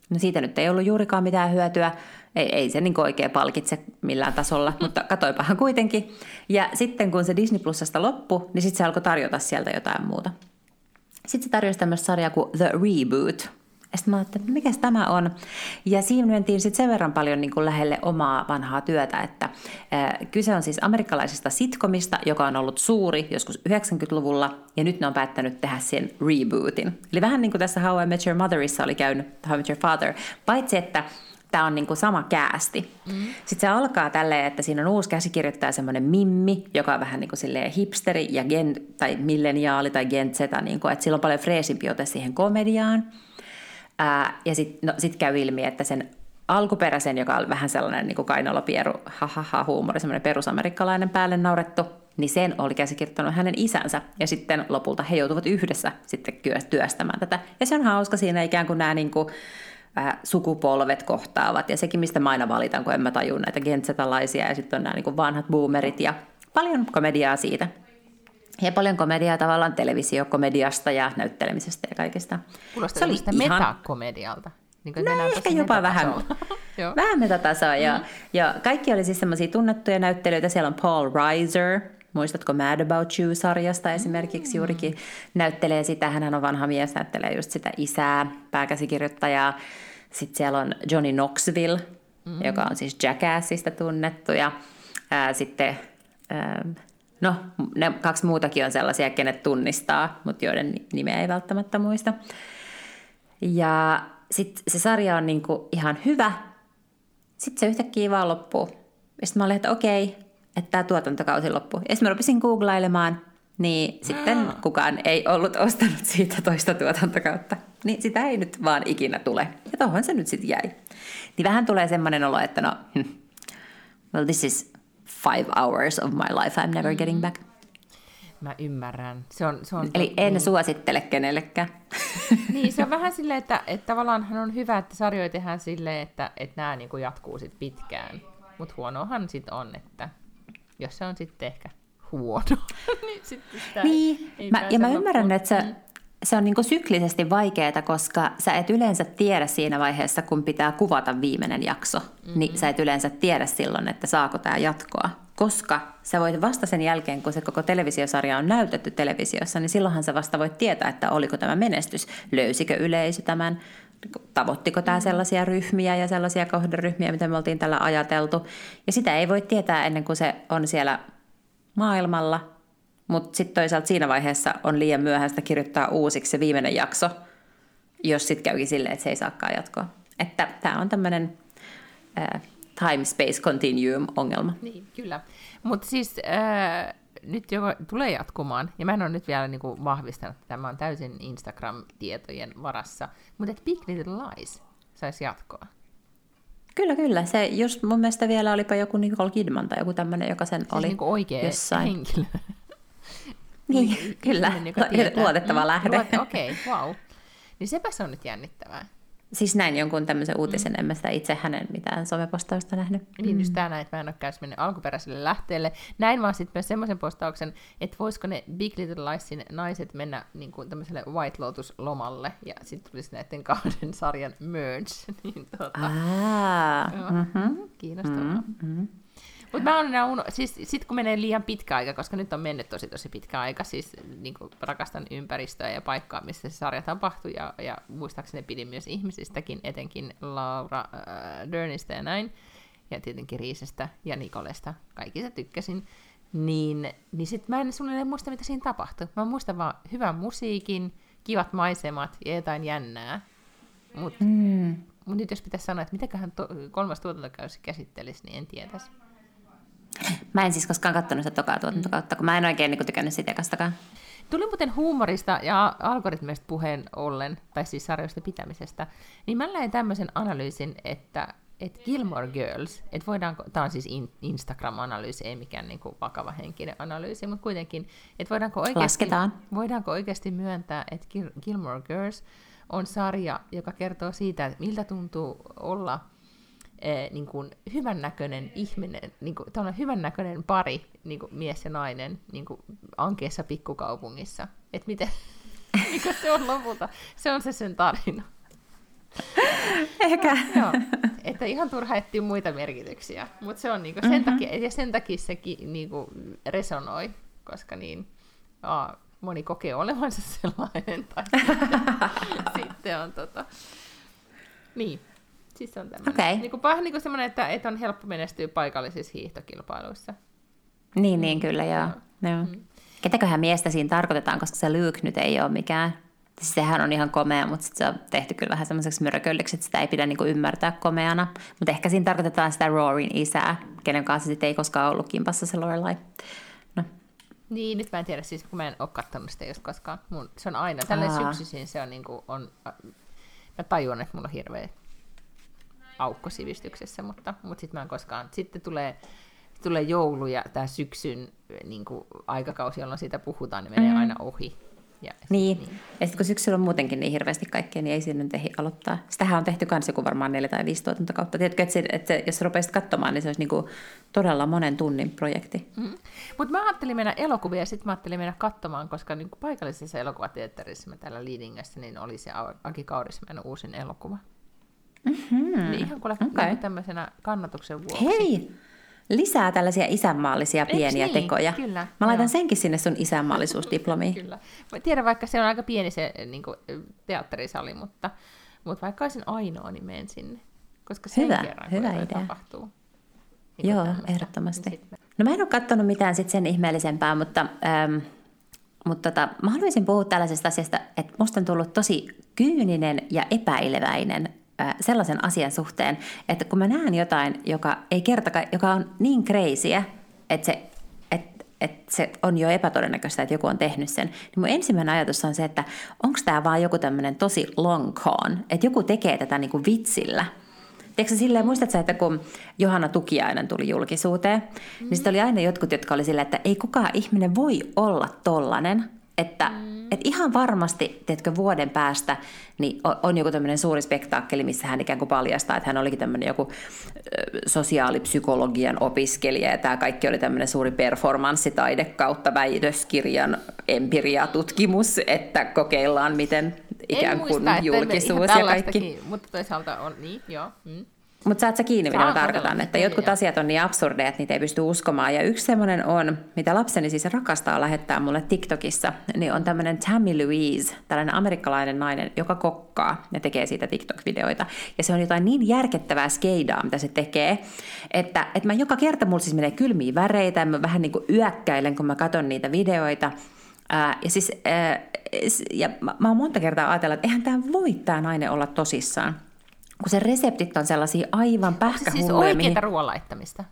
Speaker 2: No siitä nyt ei ollut juurikaan mitään hyötyä. Ei, ei se niin oikein palkitse millään tasolla, mutta katoipahan kuitenkin. Ja sitten kun se Disney Plusasta loppui, niin sitten se alkoi tarjota sieltä jotain muuta. Sitten se tarjosi tämmöistä sarjaa kuin The Reboot – sitten mä ajattelin, että mikä tämä on. Ja siinä mentiin sitten sen verran paljon niin kuin lähelle omaa vanhaa työtä, että ää, kyse on siis amerikkalaisesta sitkomista, joka on ollut suuri joskus 90-luvulla, ja nyt ne on päättänyt tehdä sen rebootin. Eli vähän niin kuin tässä How I Met Your Motherissa oli käynyt How I Met Your Father, paitsi että tämä on niinku sama käästi. Mm. Sitten se alkaa tälleen, että siinä on uusi käsikirjoittaja, semmoinen Mimmi, joka on vähän niin kuin hipsteri ja gen, tai milleniaali tai gen Z, niin kuin, että sillä on paljon freesimpi ote siihen komediaan. Ää, ja sitten no, sit käy ilmi, että sen alkuperäisen, joka on vähän sellainen niin kuin ha huumori, semmoinen perusamerikkalainen päälle naurettu, niin sen oli käsikirjoittanut hänen isänsä. Ja sitten lopulta he joutuvat yhdessä sitten työstämään tätä. Ja se on hauska siinä ikään kuin nämä niin kuin, äh, sukupolvet kohtaavat. Ja sekin, mistä mä aina valitan, kun en mä tajua näitä gentsetalaisia. Ja sitten on nämä niin kuin vanhat boomerit ja paljon komediaa siitä. Ja paljon komediaa tavallaan televisiokomediasta ja näyttelemisestä ja kaikesta.
Speaker 1: Kuulostaa se oli ihan... metakomedialta.
Speaker 2: Niin no, ehkä jopa vähän, vähän metatasoa. Mm. Ja, ja kaikki oli siis semmoisia tunnettuja näyttelijöitä. Siellä on Paul Reiser, muistatko Mad About You-sarjasta esimerkiksi mm. juurikin näyttelee sitä. Hän on vanha mies, näyttelee just sitä isää, pääkäsikirjoittajaa. Sitten siellä on Johnny Knoxville, mm. joka on siis Jackassista tunnettu. Ja ää, sitten... Ää, No, ne kaksi muutakin on sellaisia, kenet tunnistaa, mutta joiden nimeä ei välttämättä muista. Ja sitten se sarja on niinku ihan hyvä. Sitten se yhtäkkiä vaan loppuu. Ja sitten mä olin, että okei, että tämä tuotantokausi loppuu. Ja sitten mä rupesin googlailemaan, niin sitten kukaan ei ollut ostanut siitä toista tuotantokautta. Niin sitä ei nyt vaan ikinä tule. Ja tohon se nyt sitten jäi. Niin vähän tulee semmoinen olo, että no, hm, well this is five hours of my life I'm never getting back.
Speaker 1: Mä ymmärrän. Se on, se on
Speaker 2: Eli en niin. suosittele kenellekään.
Speaker 1: Niin, se on vähän silleen, että, että tavallaan on hyvä, että sarjoja tehdään silleen, että, että nämä niin kuin jatkuu sit pitkään. Mutta huonohan sitten on, että jos se on sitten ehkä huono, niin sitten sitä
Speaker 2: niin. ei, ei mä, Ja mä ymmärrän, että se, mm se on niin syklisesti vaikeaa, koska sä et yleensä tiedä siinä vaiheessa, kun pitää kuvata viimeinen jakso, mm-hmm. niin sä et yleensä tiedä silloin, että saako tämä jatkoa. koska sä voit vasta sen jälkeen, kun se koko televisiosarja on näytetty televisiossa, niin silloinhan sä vasta voit tietää, että oliko tämä menestys, löysikö yleisö tämän, tavoittiko tämä sellaisia ryhmiä ja sellaisia kohderyhmiä, mitä me oltiin tällä ajateltu. Ja sitä ei voi tietää ennen kuin se on siellä maailmalla, mutta sitten toisaalta siinä vaiheessa on liian myöhäistä kirjoittaa uusiksi se viimeinen jakso, jos sitten käykin silleen, että se ei saakaan jatkoa. Että tämä on tämmöinen time-space continuum-ongelma.
Speaker 1: Niin, kyllä. Mutta siis äh, nyt jo tulee jatkumaan, ja mä en ole nyt vielä niin kuin, vahvistanut, että tämä on täysin Instagram-tietojen varassa, mutta että Big Little Lies saisi jatkoa.
Speaker 2: Kyllä, kyllä. Se just mun mielestä vielä olipa joku Nicole Kidman tai joku tämmöinen, joka sen
Speaker 1: Siis
Speaker 2: oli
Speaker 1: niin kuin oikea
Speaker 2: jossain.
Speaker 1: henkilö.
Speaker 2: Niin, kyllä.
Speaker 1: Ihminen, joka tietää.
Speaker 2: Luotettava lähde.
Speaker 1: luot- Okei, okay, wow. Niin sepä se on nyt jännittävää.
Speaker 2: Siis näin jonkun tämmöisen uutisen, en mä sitä itse hänen mitään somepostausta nähnyt.
Speaker 1: Niin just tää näin, että mä en ole käynyt mennyt alkuperäiselle lähteelle. Näin vaan sitten myös semmoisen postauksen, että voisiko ne Big Little Liesin naiset mennä niin kuin tämmöiselle White Lotus-lomalle, ja sitten tulisi näiden kahden sarjan merge. niin tota,
Speaker 2: Aa,
Speaker 1: Joo.
Speaker 2: mm-hmm.
Speaker 1: kiinnostavaa. Mm-hmm. Mutta mä enää uno... siis sit kun menee liian pitkä aika, koska nyt on mennyt tosi tosi pitkä aika, siis niin rakastan ympäristöä ja paikkaa, missä se sarja tapahtui, ja, ja muistaakseni pidin myös ihmisistäkin, etenkin Laura äh, Dernistä ja näin, ja tietenkin Riisestä ja Nikolesta, kaikista tykkäsin, niin, niin sit mä en suunnilleen muista, mitä siinä tapahtui. Mä muistan vaan hyvän musiikin, kivat maisemat ja jotain jännää, mutta
Speaker 2: Mm.
Speaker 1: mut nyt jos pitäisi sanoa, että mitäköhän to- kolmas tuotantokausi käsittelisi, niin en tietäisi.
Speaker 2: Mä en siis koskaan katsonut sitä tokaa tuotantokautta, kun mä en oikein niin tykännyt siitä ekastakaan.
Speaker 1: Tuli muuten huumorista ja algoritmista puheen ollen, tai siis sarjoista pitämisestä, niin mä näin tämmöisen analyysin, että että Gilmore Girls, että voidaanko, tämä on siis in, Instagram-analyysi, ei mikään niin kuin vakava henkinen analyysi, mutta kuitenkin, että voidaanko oikeasti,
Speaker 2: Lasketaan.
Speaker 1: voidaanko oikeasti myöntää, että Gil- Gilmore Girls on sarja, joka kertoo siitä, että miltä tuntuu olla eh, niin kuin hyvännäköinen ihminen, niin kuin, hyvännäköinen pari, niin kuin mies ja nainen, niin kuin ankeessa pikkukaupungissa. Että miten, mikä se on lopulta? Se on se sen tarina.
Speaker 2: Ehkä.
Speaker 1: Joo. Että ihan turha etsiä muita merkityksiä, mutta se on niinku sen, mm-hmm. takia, ja sen takia se ki, niinku resonoi, koska niin, aa, moni kokee olevansa sellainen, tai sitten, sitten on tota, niin, siis se on tämmöinen.
Speaker 2: Okei.
Speaker 1: Niinku, vähän niinku semmoinen, että, että on helppo menestyä paikallisissa hiihtokilpailuissa.
Speaker 2: Niin, niin kyllä joo. joo.
Speaker 1: Mm.
Speaker 2: Ketäköhän miestä siinä tarkoitetaan, koska se Luke nyt ei ole mikään. Siis sehän on ihan komea, mutta sit se on tehty kyllä vähän semmoiseksi mörkölliksi, että sitä ei pidä niinku ymmärtää komeana. Mutta ehkä siinä tarkoitetaan sitä Roarin isää, kenen kanssa sitten ei koskaan ollut kimpassa se Lorelai. No,
Speaker 1: Niin, nyt mä en tiedä, siis kun mä en ole kattonut sitä just koskaan. Mun, se on aina,
Speaker 2: Aa.
Speaker 1: syksyisin se on niinku, on, mä tajuan, että mulla on hirveä aukko sivistyksessä, mutta, mutta sitten mä en koskaan, sitten tulee, tulee joulu ja tämä syksyn niin kuin, aikakausi, jolloin siitä puhutaan, niin menee
Speaker 2: Mm.
Speaker 1: aina ohi. Ja,
Speaker 2: niin. niin. Ja sitten kun syksyllä on muutenkin niin hirveästi kaikkea, niin ei sinne nyt ehdi aloittaa. Sitähän on tehty kans joku varmaan neljä tai viisi tuotantokautta. Tiedätkö, että, se, että se, jos rupeisit katsomaan, niin se olisi niinku todella monen tunnin projekti.
Speaker 1: Mm. Mutta mä ajattelin mennä elokuvia ja sitten mä ajattelin mennä katsomaan, koska niin kuin paikallisessa elokuvateatterissa mä täällä Liidingössä, niin oli se Aki Kaurismäen uusin elokuva.
Speaker 2: Mm-hmm.
Speaker 1: Niin ihan kuule
Speaker 2: Okei.
Speaker 1: niin tämmöisenä kannatuksen vuoksi.
Speaker 2: Hei! Lisää tällaisia isänmaallisia
Speaker 1: Eiks
Speaker 2: pieniä
Speaker 1: niin?
Speaker 2: tekoja.
Speaker 1: Kyllä,
Speaker 2: Mä laitan
Speaker 1: joo.
Speaker 2: senkin sinne sun isänmaallisuusdiplomiin.
Speaker 1: Kyllä. Mä tiedän, vaikka se on aika pieni se niin kuin, teatterisali, mutta, mutta vaikka olisin ainoa, niin menen sinne. Koska sen
Speaker 2: Hyvä,
Speaker 1: kerran,
Speaker 2: hyvä idea.
Speaker 1: tapahtuu. niin kuin
Speaker 2: Joo,
Speaker 1: tämmöistä,
Speaker 2: ehdottomasti.
Speaker 1: niin mä-
Speaker 2: No mä en ole katsonut mitään sit sen ihmeellisempää, mutta, ähm, mutta tota, mä haluaisin puhua tällaisesta asiasta, että musta on tullut tosi kyyninen ja epäileväinen sellaisen asian suhteen, että kun mä näen jotain, joka, ei kertaka, joka on niin kreisiä, että se, että, että se on jo epätodennäköistä, että joku on tehnyt sen, niin mun ensimmäinen ajatus on se, että onko tämä vaan joku tämmöinen tosi long con, että joku tekee tätä niin kuin vitsillä – Tiedätkö silleen, muistatko että kun Johanna Tukiainen tuli julkisuuteen, mm. niin sitten oli aina jotkut, jotka oli silleen, että ei kukaan ihminen voi olla tollanen. Että mm. Et ihan varmasti, tiedätkö, vuoden päästä niin on, joku tämmöinen suuri spektaakkeli, missä hän ikään kuin paljastaa, että hän olikin tämmöinen joku sosiaalipsykologian opiskelija ja tämä kaikki oli tämmöinen suuri performanssitaide kautta väitöskirjan empiriatutkimus, että kokeillaan, miten ikään kuin
Speaker 1: muista,
Speaker 2: julkisuus ja kaikki.
Speaker 1: Mutta toisaalta on, niin, joo. Mm.
Speaker 2: Mutta saat sä kiinni, mitä mä tarkoitan, että jotkut
Speaker 1: joo.
Speaker 2: asiat on niin absurdeja, että niitä ei pysty uskomaan. Ja yksi semmoinen on, mitä lapseni siis rakastaa lähettää mulle TikTokissa, niin on tämmöinen Tammy Louise, tällainen amerikkalainen nainen, joka kokkaa ja tekee siitä TikTok-videoita. Ja se on jotain niin järkettävää skeidaa, mitä se tekee, että, että mä joka kerta mulla siis menee kylmiä väreitä ja mä vähän niin kuin yökkäilen, kun mä katson niitä videoita. Ää, ja siis, ää, ja mä, mä oon monta kertaa ajatellut, että eihän tämä voi tämä nainen olla tosissaan. Kun se reseptit on sellaisia aivan
Speaker 1: Se siis
Speaker 2: pähkähulluja. mihin-
Speaker 1: oikeita ruoan laittamista.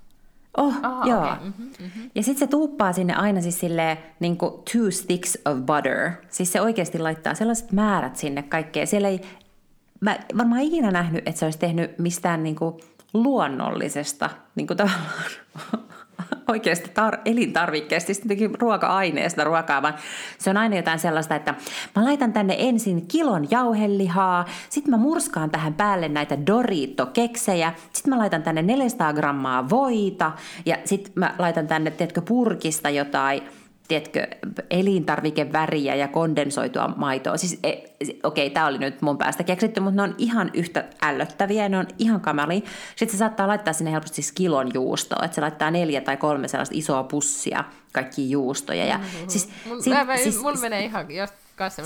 Speaker 2: Oh,
Speaker 1: Aha,
Speaker 2: joo.
Speaker 1: okei, mhm, mhm.
Speaker 2: Ja sitten se tuuppaa sinne aina siis silleen, niin kuin two sticks of butter. Siis se oikeasti laittaa sellaiset määrät sinne kaikkeen. Siellä ei, mä varmaan ikinä nähnyt, että se olisi tehnyt mistään niin kuin luonnollisesta niin kuin tavallaan oikeasta tar- elintarvikkeesta, siis jotenkin ruoka-aineesta ruokaa, vaan se on aina jotain sellaista, että mä laitan tänne ensin kilon jauhelihaa, sitten mä murskaan tähän päälle näitä Dorito-keksejä, sitten mä laitan tänne 400 grammaa voita ja sitten mä laitan tänne, tiedätkö, purkista jotain tiedätkö, elintarvikeväriä ja kondensoitua maitoa. Siis, e, okei, tämä oli nyt mun päästä keksitty, mutta ne on ihan yhtä ällöttäviä, ne on ihan kamalia. Sitten se saattaa laittaa sinne helposti siis kilon juustoa, että se laittaa neljä tai kolme sellaista isoa pussia, kaikki juustoja. Ja, siis,
Speaker 1: Mun,
Speaker 2: sit-
Speaker 1: mä, mä,
Speaker 2: siis-
Speaker 1: mulla menee ihan jos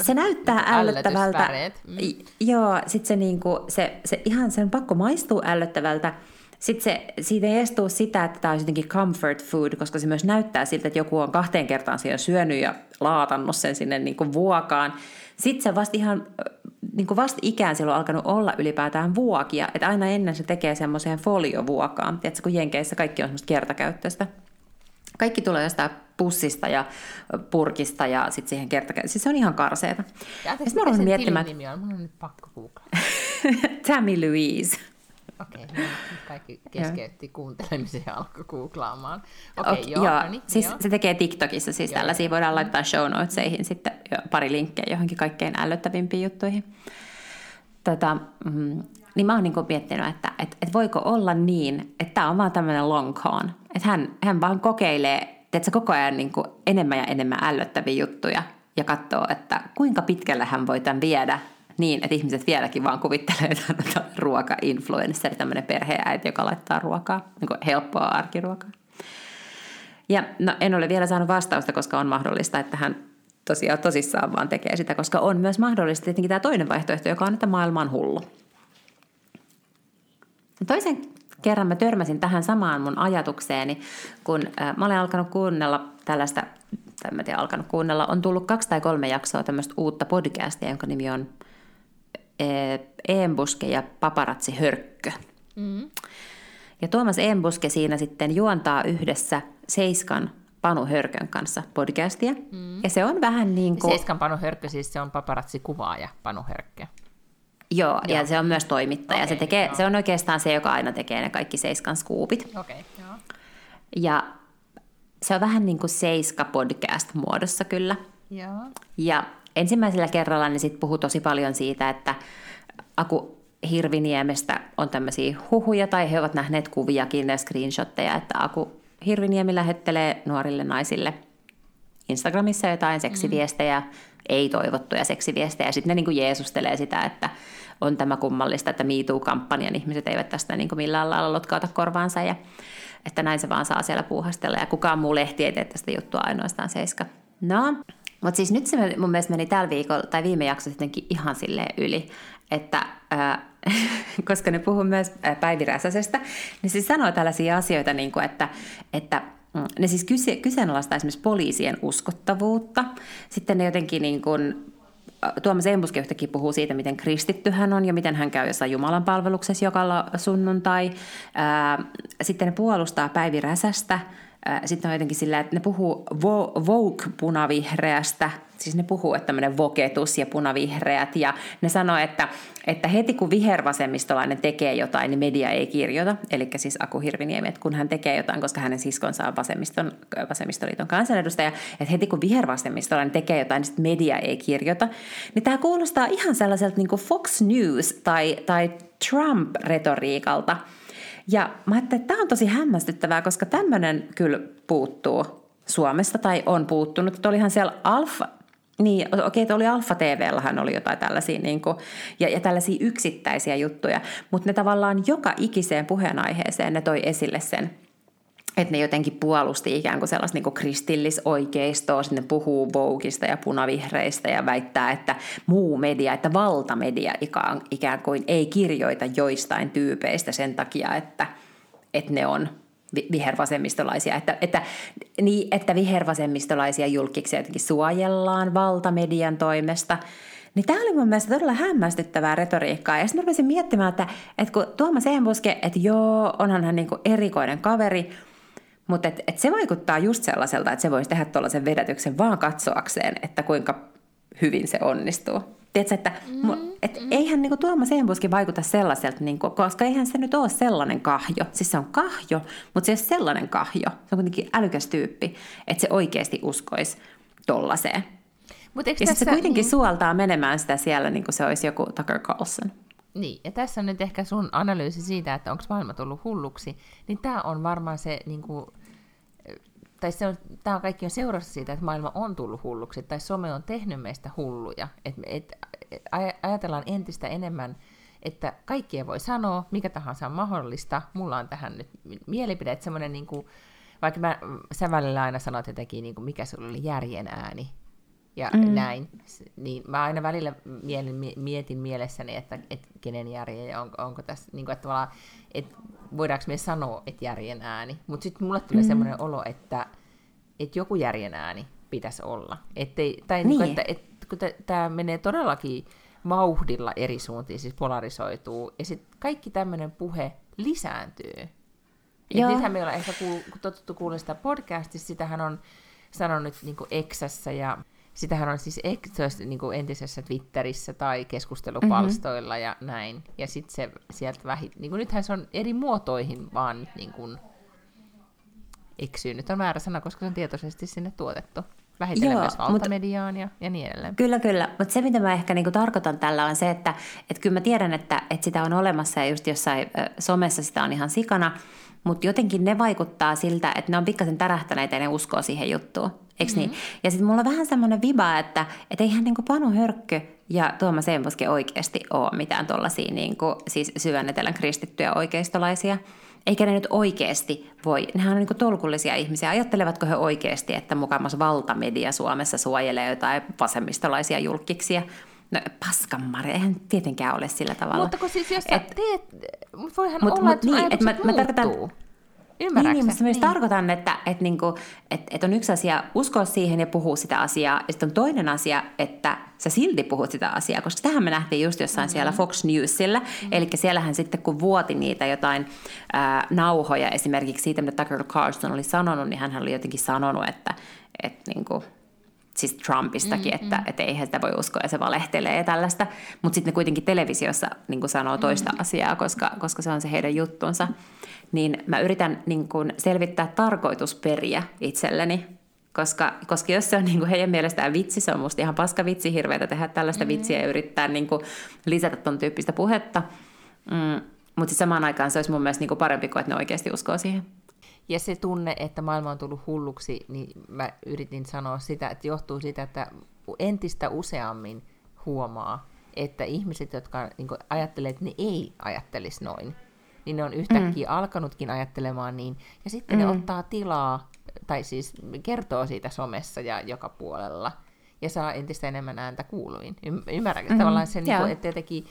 Speaker 2: se näyttää ällöttävältä.
Speaker 1: ällötysväreet. Mm.
Speaker 2: Joo, sitten se, niinku, se, se ihan sen pakko maistuu ällöttävältä. Sitten se, siitä ei edes tuu sitä, että tämä on jotenkin comfort food, koska se myös näyttää siltä, että joku on kahteen kertaan siellä syönyt ja laatannut sen sinne niinku vuokaan. Sitten se vasta ihan niinku vasta ikään silloin alkanut olla ylipäätään vuokia, että aina ennen se tekee semmoiseen foliovuokaan. Tiedätkö, kun Jenkeissä kaikki on semmoista kertakäyttöistä. Kaikki tulee jostain pussista ja purkista ja sitten siihen kertakäyttöön. Siis se on ihan karseeta.
Speaker 1: Ja
Speaker 2: Ja sitten mä
Speaker 1: sen
Speaker 2: miettimään,
Speaker 1: nimi on? Mun on nyt pakko googlaa.
Speaker 2: Tammy Louise.
Speaker 1: Okei, okay, nyt kaikki keskeytti kuuntelemisen ja alkoi googlaamaan. Okei,
Speaker 2: Ok,
Speaker 1: okay, joo,
Speaker 2: joo.
Speaker 1: no niin,
Speaker 2: siis
Speaker 1: joo.
Speaker 2: se tekee TikTokissa, siis
Speaker 1: Joo,
Speaker 2: tällaisia voidaan laittaa show notesihin sitten jo pari linkkiä johonkin kaikkein ällöttävimpiin juttuihin. Tota, mm, niin mä oon niinku miettinyt, että et, et voiko olla niin, että tämä on vaan tämmöinen long con. Että hän, hän vaan kokeilee, että se koko ajan niinku enemmän ja enemmän ällöttäviä juttuja ja katsoo, että kuinka pitkälle hän voi tämän viedä niin, että ihmiset vieläkin vaan kuvittelee, että hän on ruoka-influencer, tämmöinen perheäiti, joka laittaa ruokaa, niin helppoa arkiruokaa. Ja no, en ole vielä saanut vastausta, koska on mahdollista, että hän tosiaan tosissaan vaan tekee sitä, koska on myös mahdollista tietenkin tämä toinen vaihtoehto, joka on, että maailma on hullu. Toisen kerran mä törmäsin tähän samaan mun ajatukseeni, kun äh, mä olen alkanut kuunnella tällaista, tai mä tiedä, alkanut kuunnella, on tullut kaksi tai kolme jaksoa tämmöistä uutta podcastia, jonka nimi on Eembuske ja Paparazzi Hörkkö.
Speaker 1: Mm.
Speaker 2: Ja Tuomas Embuske siinä sitten juontaa yhdessä Seiskan Panu Hörkön kanssa podcastia. Mm. Ja se on vähän niin kuin...
Speaker 1: Seiskan Panu Hörkkö, siis se on paparazzi-kuvaaja Panu Hörkkö.
Speaker 2: Joo,
Speaker 1: Joo.
Speaker 2: ja se on myös toimittaja. se,
Speaker 1: Okei,
Speaker 2: tekee,
Speaker 1: joo.
Speaker 2: se on oikeastaan se, joka aina tekee ne kaikki Seiskan skuupit.
Speaker 1: Okei, okay, joo.
Speaker 2: Ja se on vähän niin kuin Seiska podcast muodossa kyllä.
Speaker 1: Joo.
Speaker 2: Ja ensimmäisellä kerralla ne sitten puhuu tosi paljon siitä, että Aku Hirviniemestä on tämmöisiä huhuja, tai he ovat nähneet kuviakin ja screenshotteja, että Aku Hirviniemi lähettelee nuorille naisille Instagramissa jotain seksiviestejä, mm. ei-toivottuja seksiviestejä, ja sitten ne niinku jeesustelee sitä, että on tämä kummallista, että MeToo-kampanjan ihmiset eivät tästä niinku millään lailla lotkauta korvaansa, ja että näin se vaan saa siellä puuhastella, ja kukaan muu lehti ei tee tästä juttua ainoastaan Seiska. No, mutta siis nyt se mun mielestä meni tällä viikolla, tai viime jakso sittenkin ihan silleen yli, että ää, koska ne puhuu myös ää, Päivi Räsäsestä, niin se sanoo tällaisia asioita, niin kuin, että, että mm, ne siis kyse, kyseenalaistaa esimerkiksi poliisien uskottavuutta. Sitten ne jotenkin niin kuin, ä, Tuomas Embuske yhtäkkiä puhuu siitä, miten kristitty hän on ja miten hän käy jossain Jumalan palveluksessa joka sunnuntai. Ää, Sitten ne puolustaa Päivi Räsästä. Sitten on jotenkin sillä, että ne puhuu vo- Vogue-punavihreästä, siis ne puhuu, että tämmöinen voketus ja punavihreät, ja ne sanoo, että, että heti kun vihervasemmistolainen tekee jotain, niin media ei kirjoita, eli siis Aku Hirviniemi, että kun hän tekee jotain, koska hänen siskonsa on vasemmiston, vasemmistoliiton kansanedustaja, että heti kun vihervasemmistolainen tekee jotain, niin media ei kirjoita, niin tämä kuulostaa ihan sellaiselta niin Fox News tai, tai Trump-retoriikalta, ja mä ajattelin, että tämä on tosi hämmästyttävää, koska tämmöinen kyllä puuttuu Suomesta tai on puuttunut. Että olihan siellä Alfa, Niin, okei, okay, oli Alfa TVllähän oli jotain tällaisia, niin kuin, ja, ja tällaisia yksittäisiä juttuja, mutta ne tavallaan joka ikiseen puheenaiheeseen ne toi esille sen, että ne jotenkin puolusti ikään kuin sellaista niin kuin kristillisoikeistoa, sitten puhuu Vogueista ja punavihreistä ja väittää, että muu media, että valtamedia ikään, kuin ei kirjoita joistain tyypeistä sen takia, että, että ne on vihervasemmistolaisia, että, että, niin, että vihervasemmistolaisia julkiksi jotenkin suojellaan valtamedian toimesta. Niin tämä oli mun mielestä todella hämmästyttävää retoriikkaa. Ja sitten rupesin miettimään, että, että kun Tuomas Ehrenbuske, että joo, onhan hän niin erikoinen kaveri, mutta et, et se vaikuttaa just sellaiselta, että se voisi tehdä tuollaisen vedätyksen vaan katsoakseen, että kuinka hyvin se onnistuu. Tiedätkö, että mm, et mm. eihän niinku Tuomas Ehrenbuski vaikuta sellaiselta, niinku, koska eihän se nyt ole sellainen kahjo. Siis se on kahjo, mutta se ei ole sellainen kahjo. Se on kuitenkin älykäs tyyppi, että se oikeasti uskoisi tollaiseen. Mut ja tässä, se kuitenkin niin... suoltaa menemään sitä siellä, niin kuin se olisi joku Tucker Carlson.
Speaker 1: Niin, ja tässä on nyt ehkä sun analyysi siitä, että onko maailma tullut hulluksi, niin tämä on varmaan se, niin kuin, tai se on, tämä on kaikki on seurassa siitä, että maailma on tullut hulluksi, tai some on tehnyt meistä hulluja. Et, et, et, ajatellaan entistä enemmän, että kaikkia voi sanoa, mikä tahansa on mahdollista. Mulla on tähän nyt mielipide, että semmoinen, niin kuin, vaikka mä, sä välillä aina sanot jotenkin, niin kuin, mikä sulla oli järjen ääni, ja mm. näin. Niin mä aina välillä mietin, mietin mielessäni, että, että kenen järjen ja on, onko tässä, niin kuin, että, että voidaanko me sanoa, että järjen ääni. Mutta sitten mulle tulee mm. semmoinen olo, että, että joku järjen ääni pitäisi olla. Ettei, tai niin. Niin kuin, että, että kun tämä menee todellakin vauhdilla eri suuntiin, siis polarisoituu, ja sitten kaikki tämmöinen puhe lisääntyy. Ja nythän me ollaan ehkä kuul, totuttu kuulla sitä podcastissa, sitähän on sanonut niin Exässä ja Sitähän on siis niin kuin entisessä Twitterissä tai keskustelupalstoilla mm-hmm. ja näin. Ja sitten se sieltä vähit... Niin kuin nythän se on eri muotoihin vaan niin kuin eksyy. Nyt on väärä sana, koska se on tietoisesti sinne tuotettu. Vähitellen Joo, myös valtamediaan ja, ja niin edelleen.
Speaker 2: Kyllä, kyllä. Mutta se, mitä mä ehkä niinku tarkoitan tällä, on se, että et kyllä mä tiedän, että, että sitä on olemassa ja just jossain somessa sitä on ihan sikana, mutta jotenkin ne vaikuttaa siltä, että ne on pikkasen tärähtäneitä ja ne uskoo siihen juttuun. Eikö niin? mm-hmm. niin? Ja sitten mulla on vähän semmoinen viba, että et eihän niinku Panu Hörkkö ja Tuomas Seinposki oikeasti ole mitään tuollaisia niinku, siis syvännetelän kristittyjä oikeistolaisia. Eikä ne nyt oikeasti voi, nehän on niinku tolkullisia ihmisiä. Ajattelevatko he oikeasti, että mukamassa valtamedia Suomessa suojelee jotain vasemmistolaisia julkiksia? No paskanmari, eihän tietenkään ole sillä tavalla.
Speaker 1: Mutta kun siis jos sä et, teet, voihan mut, olla, mut, että niin, et mä, mä tarkoitan,
Speaker 2: Ymmärrätkö? Niin, niin, myös niin. tarkoitan, että, että, niinku, että, että on yksi asia uskoa siihen ja puhua sitä asiaa, ja sitten on toinen asia, että sä silti puhut sitä asiaa, koska tähän me nähtiin just jossain mm-hmm. siellä Fox Newsilla, mm-hmm. eli siellähän sitten kun vuoti niitä jotain ää, nauhoja esimerkiksi siitä, mitä Tucker Carlson oli sanonut, niin hän oli jotenkin sanonut, että, että niinku, siis Trumpistakin, mm-hmm. että, että eihän sitä voi uskoa ja se valehtelee ja tällaista. Mutta sitten ne kuitenkin televisiossa niin sanoo toista mm-hmm. asiaa, koska, koska se on se heidän juttunsa. Niin mä yritän niin kuin selvittää tarkoitusperiä itselleni, koska, koska jos se on niin kuin heidän mielestään vitsi, se on musta ihan paska vitsi hirveätä tehdä tällaista mm-hmm. vitsiä ja yrittää niin kuin lisätä ton tyyppistä puhetta. Mm, mutta samaan aikaan se olisi mun mielestä niin kuin parempi kuin, että ne oikeasti uskoo siihen.
Speaker 1: Ja se tunne, että maailma on tullut hulluksi, niin mä yritin sanoa sitä, että johtuu siitä, että entistä useammin huomaa, että ihmiset, jotka niin ajattelee, että ne ei ajattelisi noin, niin ne on yhtäkkiä mm. alkanutkin ajattelemaan niin, ja sitten mm. ne ottaa tilaa, tai siis kertoo siitä somessa ja joka puolella, ja saa entistä enemmän ääntä kuuluin. Ymmärrätkö? Mm. Tavallaan se, niin kuin, että jotenkin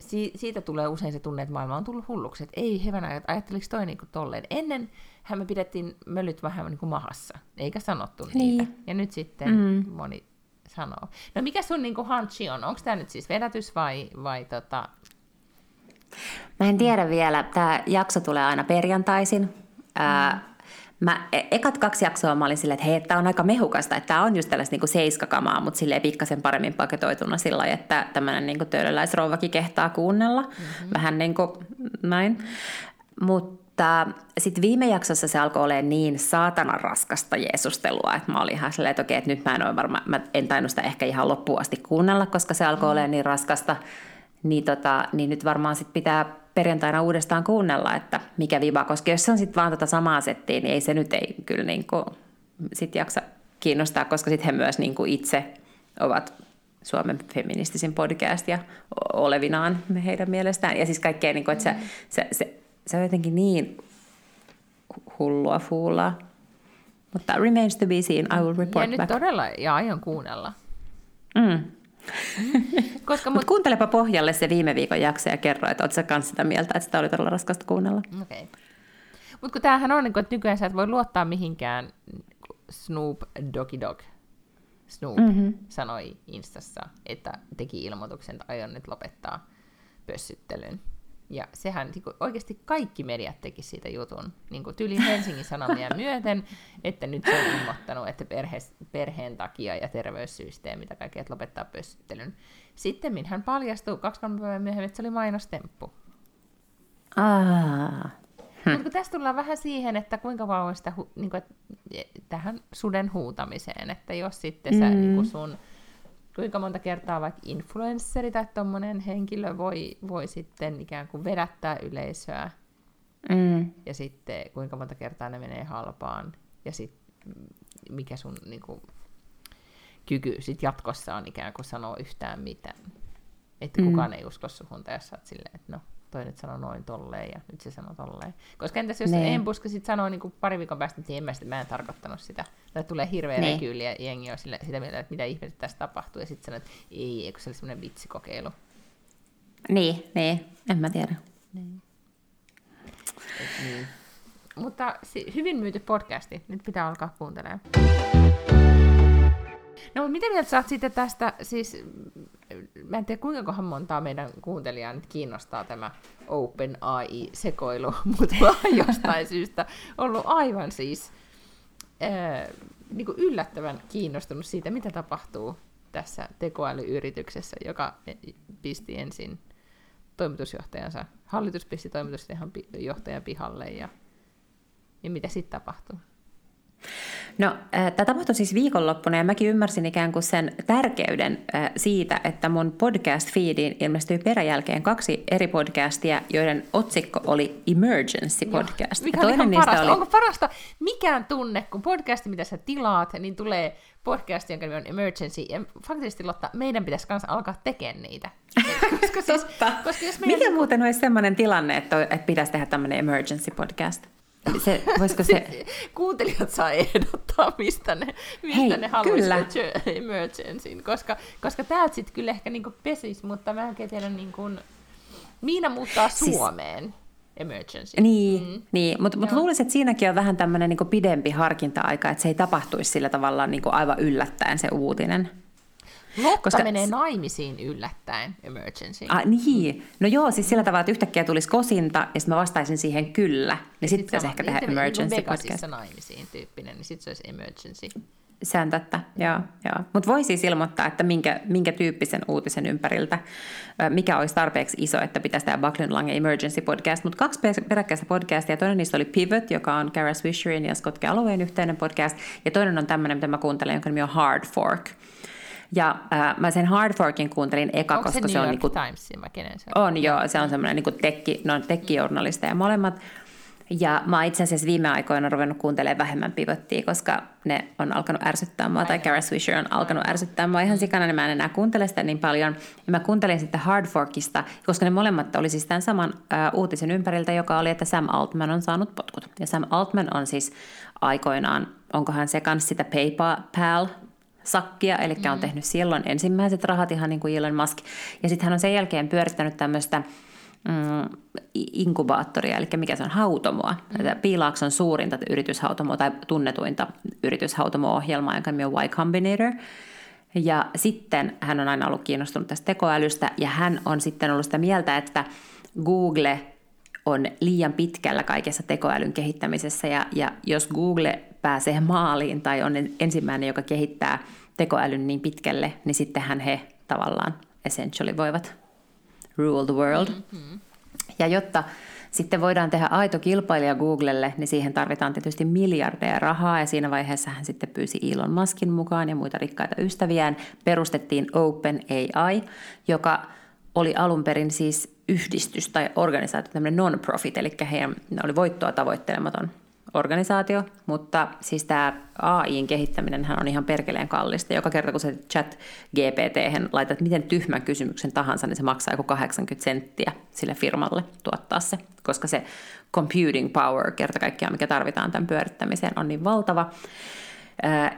Speaker 1: si- siitä tulee usein se tunne, että maailma on tullut hulluksi, että ei hyvänä, ajatteliko toi niin kuin tolleen. Ennen hän me pidettiin mölyt vähän niin kuin mahassa, eikä sanottu niin. niitä. Ja nyt sitten mm. moni sanoo. No mikä sun niin kuin hunchi on? Onko tämä nyt siis vedätys vai, vai tota...
Speaker 2: Mä en tiedä vielä. Tämä jakso tulee aina perjantaisin. Mm. Ää, mä, e, ekat kaksi jaksoa mä olin silleen, että hei, tämä on aika mehukasta, että tämä on just tällaista niin seiskakamaa, mutta silleen pikkasen paremmin paketoituna sillä että tämmöinen niin töölöläisrouvakin kehtaa kuunnella. Mm-hmm. Vähän niin kuin näin. Mutta sitten viime jaksossa se alkoi olemaan niin saatanan raskasta jeesustelua, että mä olin ihan silleen, että okei, että nyt mä en, ole varma, mä en tainnut sitä ehkä ihan loppuun asti kuunnella, koska se alkoi mm. olemaan niin raskasta. Niin, tota, niin nyt varmaan sit pitää perjantaina uudestaan kuunnella, että mikä viba, koska jos se on sitten vaan tota samaa settiä, niin ei se nyt ei kyllä niin kuin sit jaksa kiinnostaa, koska sitten he myös niin kuin itse ovat Suomen feministisin podcast ja olevinaan heidän mielestään. Ja siis kaikkea, niin kuin, että se, se, se, se on jotenkin niin hullua fuulaa. Mutta remains to be seen, I will report
Speaker 1: ja
Speaker 2: back.
Speaker 1: nyt todella, ja aion kuunnella.
Speaker 2: Mm.
Speaker 1: Koska
Speaker 2: Mut
Speaker 1: mut,
Speaker 2: kuuntelepa pohjalle se viime viikon jakso ja kerro, että oletko sä kans sitä mieltä, että sitä oli todella raskasta kuunnella.
Speaker 1: okay. Mut kun tämähän on, niin että nykyään sä et voi luottaa mihinkään Snoop Doggy Dog. Snoop mm-hmm. sanoi Instassa, että teki ilmoituksen, että aion nyt lopettaa pössyttelyn. Ja sehän niin kuin, oikeasti kaikki mediat teki siitä jutun. Niin kuin tyyliin Helsingin Sanomia myöten, että nyt se on ilmoittanut, että perhe, perheen takia ja terveyssyistä ja mitä kaikkea, että lopettaa pössyttelyn. Sitten hän paljastui kaksi kolme päivää myöhemmin, että se oli mainostemppu.
Speaker 2: Ah.
Speaker 1: Mutta kun tässä tullaan vähän siihen, että kuinka kauan sitä, hu- niin kuin, tähän suden huutamiseen, että jos sitten sä,
Speaker 2: Mm.
Speaker 1: niin kuin sun, kuinka monta kertaa vaikka influensseri tai tommonen henkilö voi, voi sitten ikään kuin vedättää yleisöä,
Speaker 2: Mm.
Speaker 1: ja sitten kuinka monta kertaa ne menee halpaan, ja sitten mikä sun niin kuin, kyky sit jatkossa on ikään kuin sanoa yhtään mitään. Että
Speaker 2: Mm.
Speaker 1: kukaan ei usko suhun, tai jos sä oot silleen, että no, toi nyt sanoo noin tolleen, ja nyt se sanoo tolleen. Koska entäs jos
Speaker 2: Niin.
Speaker 1: Embuska sit sanoo niin kuin pari viikon päästä, että en mä, sitä, mä en tarkoittanut sitä, tai tulee hirveä
Speaker 2: Niin.
Speaker 1: rekyyli, ja jengi on sille, sitä mieltä, että mitä ihmettä tässä tapahtuu, ja sitten sanoo, että ei, eikö se oli semmoinen vitsikokeilu.
Speaker 2: Niin, niin, en mä tiedä.
Speaker 1: Et niin. Mutta si- hyvin myyty podcasti. Nyt pitää alkaa kuuntelemaan. No, mutta mitä mieltä sä oot sitten tästä, siis mä en tiedä kuinka kohan montaa meidän kuuntelijaa nyt kiinnostaa tämä Open AI-sekoilu, mutta mä oon jostain syystä ollut aivan siis ää, niin kuin yllättävän kiinnostunut siitä, mitä tapahtuu tässä tekoälyyrityksessä, joka pisti ensin toimitusjohtajansa, hallitus pisti toimitusjohtajan pihalle ja, ja mitä sitten tapahtuu?
Speaker 2: No, tämä tapahtui siis viikonloppuna ja mäkin ymmärsin ikään kuin sen tärkeyden äh, siitä, että mun podcast-feediin ilmestyi peräjälkeen kaksi eri podcastia, joiden otsikko oli Emergency Podcast.
Speaker 1: Mikä
Speaker 2: Ja
Speaker 1: on ihan parasta?
Speaker 2: oli...
Speaker 1: Onko parasta mikään tunne, kun podcasti, mitä sä tilaat, niin tulee podcast, jonka nimi on Emergency, ja faktisesti Lotta, meidän pitäisi kanssa alkaa tekemään niitä. koska, siis, koska jos meidän
Speaker 2: Mikä muuten olisi sellainen tilanne, että, että pitäisi tehdä tämmöinen emergency podcast? Se, voisiko se...
Speaker 1: kuuntelijat saa ehdottaa, mistä ne, mistä
Speaker 2: Hei,
Speaker 1: ne haluaisivat emergencyn, koska, koska täältä sitten kyllä ehkä niinku pesis, mutta mä en tiedä, niinku, Miina muuttaa
Speaker 2: Siis-
Speaker 1: Suomeen emergency.
Speaker 2: Niin, mm. niin. mutta mut luulisin, että siinäkin on vähän tämmöinen niin pidempi harkinta-aika, että se ei tapahtuisi sillä tavalla niin aivan yllättäen se uutinen.
Speaker 1: Lotta
Speaker 2: koska-
Speaker 1: menee naimisiin yllättäen emergency.
Speaker 2: Ah, niin. No joo, siis sillä tavalla, että yhtäkkiä tulisi kosinta ja sitten mä vastaisin siihen kyllä. Ja sitten pitäisi ehkä tehdä
Speaker 1: niin
Speaker 2: emergency
Speaker 1: Vegasissa
Speaker 2: podcast.
Speaker 1: naimisiin tyyppinen, niin sitten se olisi emergency.
Speaker 2: Se on totta, joo. joo. Mutta voi siis ilmoittaa, että minkä, minkä tyyppisen uutisen ympäriltä, mikä olisi tarpeeksi iso, että pitäisi tehdä Buckland Lange Emergency Podcast. Mutta kaksi pe- peräkkäistä podcastia, toinen niistä oli Pivot, joka on Kara Swisherin ja Scott Gallowayn yhteinen podcast, ja toinen on tämmöinen, mitä mä kuuntelen, jonka nimi on Hard Fork. Ja äh, mä sen Hard Forkin kuuntelin eka,
Speaker 1: Onko se
Speaker 2: koska
Speaker 1: New
Speaker 2: se on
Speaker 1: York
Speaker 2: niinku
Speaker 1: Timesin vai kenen se on?
Speaker 2: on joo, se on semmoinen niin tekki, no, tekkijournalisteja molemmat. Ja mä oon itse asiassa viime aikoina ruvennut kuuntelemaan vähemmän pivottia, koska ne on alkanut ärsyttää mua, tai Kara Swisher on alkanut ärsyttää mua ihan sikana, niin mä en enää kuuntele sitä niin paljon. Ja mä kuuntelin sitten Hard Forkista, koska ne molemmat oli siis tämän saman uh, uutisen ympäriltä, joka oli, että Sam Altman on saanut potkut. Ja Sam Altman on siis aikoinaan, onkohan se kanssa sitä PayPal sakkia, eli on tehnyt silloin ensimmäiset rahat ihan niin kuin Elon Musk. Ja sitten hän on sen jälkeen pyörittänyt tämmöistä mm, inkubaattoria, eli mikä se on, hautomoa. Mm. Piilaakson suurinta yrityshautomoa tai tunnetuinta yrityshautomo-ohjelmaa, jonka nimi on Y Combinator. Ja sitten hän on aina ollut kiinnostunut tästä tekoälystä, ja hän on sitten ollut sitä mieltä, että Google on liian pitkällä kaikessa tekoälyn kehittämisessä, ja, ja jos Google pääsee maaliin tai on ensimmäinen, joka kehittää tekoälyn niin pitkälle, niin sittenhän he tavallaan essentially voivat rule the world. Mm-hmm. Ja jotta sitten voidaan tehdä aito kilpailija Googlelle, niin siihen tarvitaan tietysti miljardeja rahaa, ja siinä vaiheessa hän sitten pyysi Elon Muskin mukaan ja muita rikkaita ystäviään. Perustettiin OpenAI, joka oli alun perin siis yhdistys tai organisaatio, tämmöinen non-profit, eli heidän ne oli voittoa tavoittelematon organisaatio, mutta siis tämä AIin kehittäminen on ihan perkeleen kallista. Joka kerta kun sä chat GPT laitat miten tyhmän kysymyksen tahansa, niin se maksaa joku 80 senttiä sille firmalle tuottaa se, koska se computing power kerta kaikkiaan, mikä tarvitaan tämän pyörittämiseen, on niin valtava.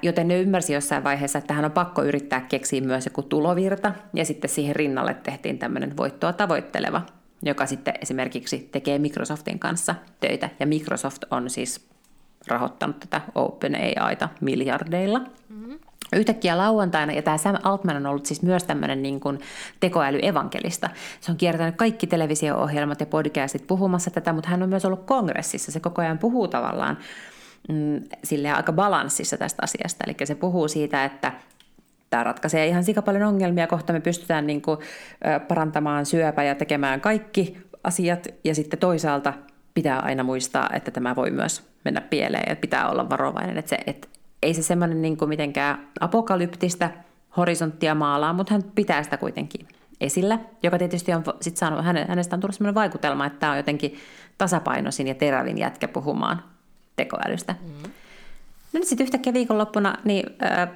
Speaker 2: Joten ne ymmärsi jossain vaiheessa, että tähän on pakko yrittää keksiä myös joku tulovirta, ja sitten siihen rinnalle tehtiin tämmöinen voittoa tavoitteleva joka sitten esimerkiksi tekee Microsoftin kanssa töitä. Ja Microsoft on siis rahoittanut tätä OpenAIta miljardeilla. Mm-hmm. Yhtäkkiä lauantaina, ja tämä Sam Altman on ollut siis myös tämmöinen niin kuin tekoälyevankelista. Se on kiertänyt kaikki televisio-ohjelmat ja podcastit puhumassa tätä, mutta hän on myös ollut kongressissa. Se koko ajan puhuu tavallaan mm, aika balanssissa tästä asiasta. Eli se puhuu siitä, että tämä ratkaisee ihan sika paljon ongelmia. Kohta me pystytään niin kuin, parantamaan syöpä ja tekemään kaikki asiat. Ja sitten toisaalta pitää aina muistaa, että tämä voi myös mennä pieleen ja pitää olla varovainen. Että se, että ei se semmoinen niin kuin mitenkään apokalyptistä horisonttia maalaa, mutta hän pitää sitä kuitenkin esillä, joka tietysti on sit saanut, hänestä on tullut sellainen vaikutelma, että tämä on jotenkin tasapainoisin ja terävin jätkä puhumaan tekoälystä. Mm. No niin sitten yhtäkkiä viikonloppuna niin, äh,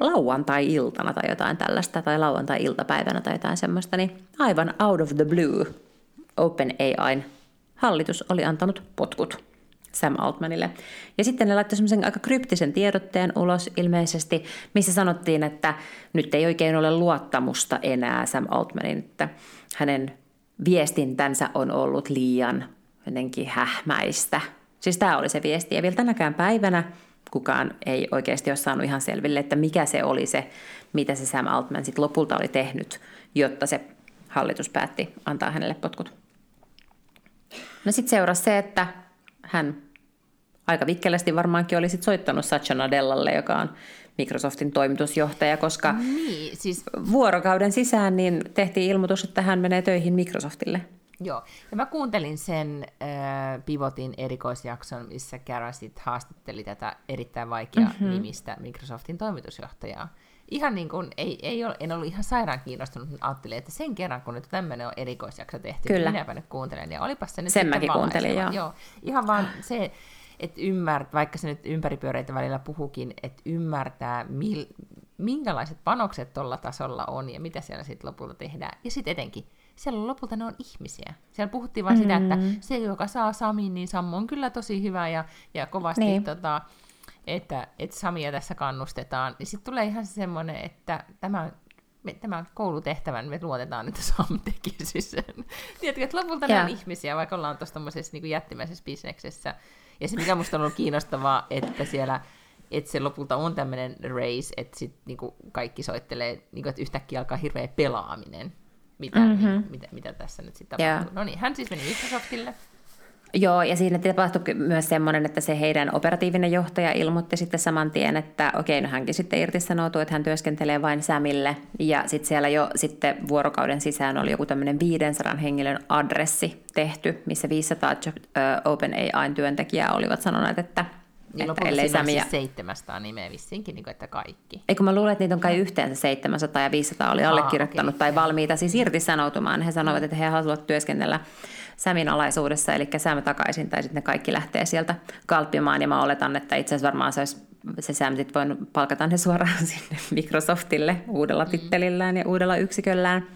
Speaker 2: lauantai-iltana tai jotain tällaista, tai lauantai-iltapäivänä tai jotain semmoista, niin aivan out of the blue OpenAIn hallitus oli antanut potkut Sam Altmanille. Ja sitten ne laittoi semmoisen aika kryptisen tiedotteen ulos ilmeisesti, missä sanottiin, että nyt ei oikein ole luottamusta enää Sam Altmanin, että hänen viestintänsä on ollut liian jotenkin hähmäistä. Siis tämä oli se viesti. Ja vielä tänäkään päivänä kukaan ei oikeasti ole saanut ihan selville, että mikä se oli se, mitä se Sam Altman sitten lopulta oli tehnyt, jotta se hallitus päätti antaa hänelle potkut. No sitten seurasi se, että hän aika vikkelästi varmaankin oli sit soittanut Satya Nadellalle, joka on Microsoftin toimitusjohtaja, koska
Speaker 1: niin, siis...
Speaker 2: vuorokauden sisään niin tehtiin ilmoitus, että hän menee töihin Microsoftille.
Speaker 1: Joo, ja mä kuuntelin sen äh, Pivotin erikoisjakson, missä Kara sit haastatteli tätä erittäin vaikeaa mm-hmm. nimistä Microsoftin toimitusjohtajaa. Ihan niin kuin, ei, ei ole, en ollut ihan sairaan kiinnostunut, mutta ajattelin, että sen kerran, kun nyt tämmöinen on erikoisjakso tehty, niin Kyllä. niin minäpä nyt kuuntelen, ja olipas se nyt
Speaker 2: Sen mäkin kuuntelin, joo.
Speaker 1: joo. Ihan vaan se, että ymmärtää, vaikka se nyt ympäripyöreitä välillä puhukin, että ymmärtää, mil, minkälaiset panokset tuolla tasolla on, ja mitä siellä sitten lopulta tehdään. Ja sitten etenkin, siellä lopulta ne on ihmisiä. Siellä puhuttiin vain mm-hmm. sitä, että mm. se, joka saa Samin, niin Sammo on kyllä tosi hyvä ja, ja kovasti, niin. tota, että, että Samia tässä kannustetaan. Niin sitten tulee ihan semmoinen, että tämä me, tämän koulutehtävän me luotetaan, että Sam tekisi sen. Tiedätkö, että lopulta yeah. ne on ihmisiä, vaikka ollaan tuossa niin jättimäisessä bisneksessä. Ja se, mikä minusta on ollut kiinnostavaa, että siellä että se lopulta on tämmöinen race, että sit niinku kaikki soittelee, niinku, että yhtäkkiä alkaa hirveä pelaaminen mitä, mm-hmm. mitä, mitä tässä nyt sitten tapahtuu. Yeah. No niin, hän siis meni Microsoftille.
Speaker 2: Joo, ja siinä tapahtui myös semmoinen, että se heidän operatiivinen johtaja ilmoitti sitten saman tien, että okei, no hänkin sitten irtisanoutui, että hän työskentelee vain Samille. Ja sitten siellä jo sitten vuorokauden sisään oli joku tämmöinen 500 henkilön adressi tehty, missä 500 OpenAIn työntekijää olivat sanoneet, että
Speaker 1: niin että ellei Samia... siis 700 nimeä vissinkin, niin kuin, että kaikki.
Speaker 2: Eikö mä luulen, että niitä on kai yhteensä 700 ja 500 oli allekirjoittanut okay. tai valmiita siis irtisanoutumaan. He sanoivat, että he haluavat työskennellä Sämin alaisuudessa, eli Sam takaisin, tai sitten ne kaikki lähtee sieltä kalppimaan, ja mä oletan, että itse asiassa varmaan se olisi se Sam sitten voinut palkata ne suoraan sinne Microsoftille uudella mm. tittelillään ja uudella yksiköllään.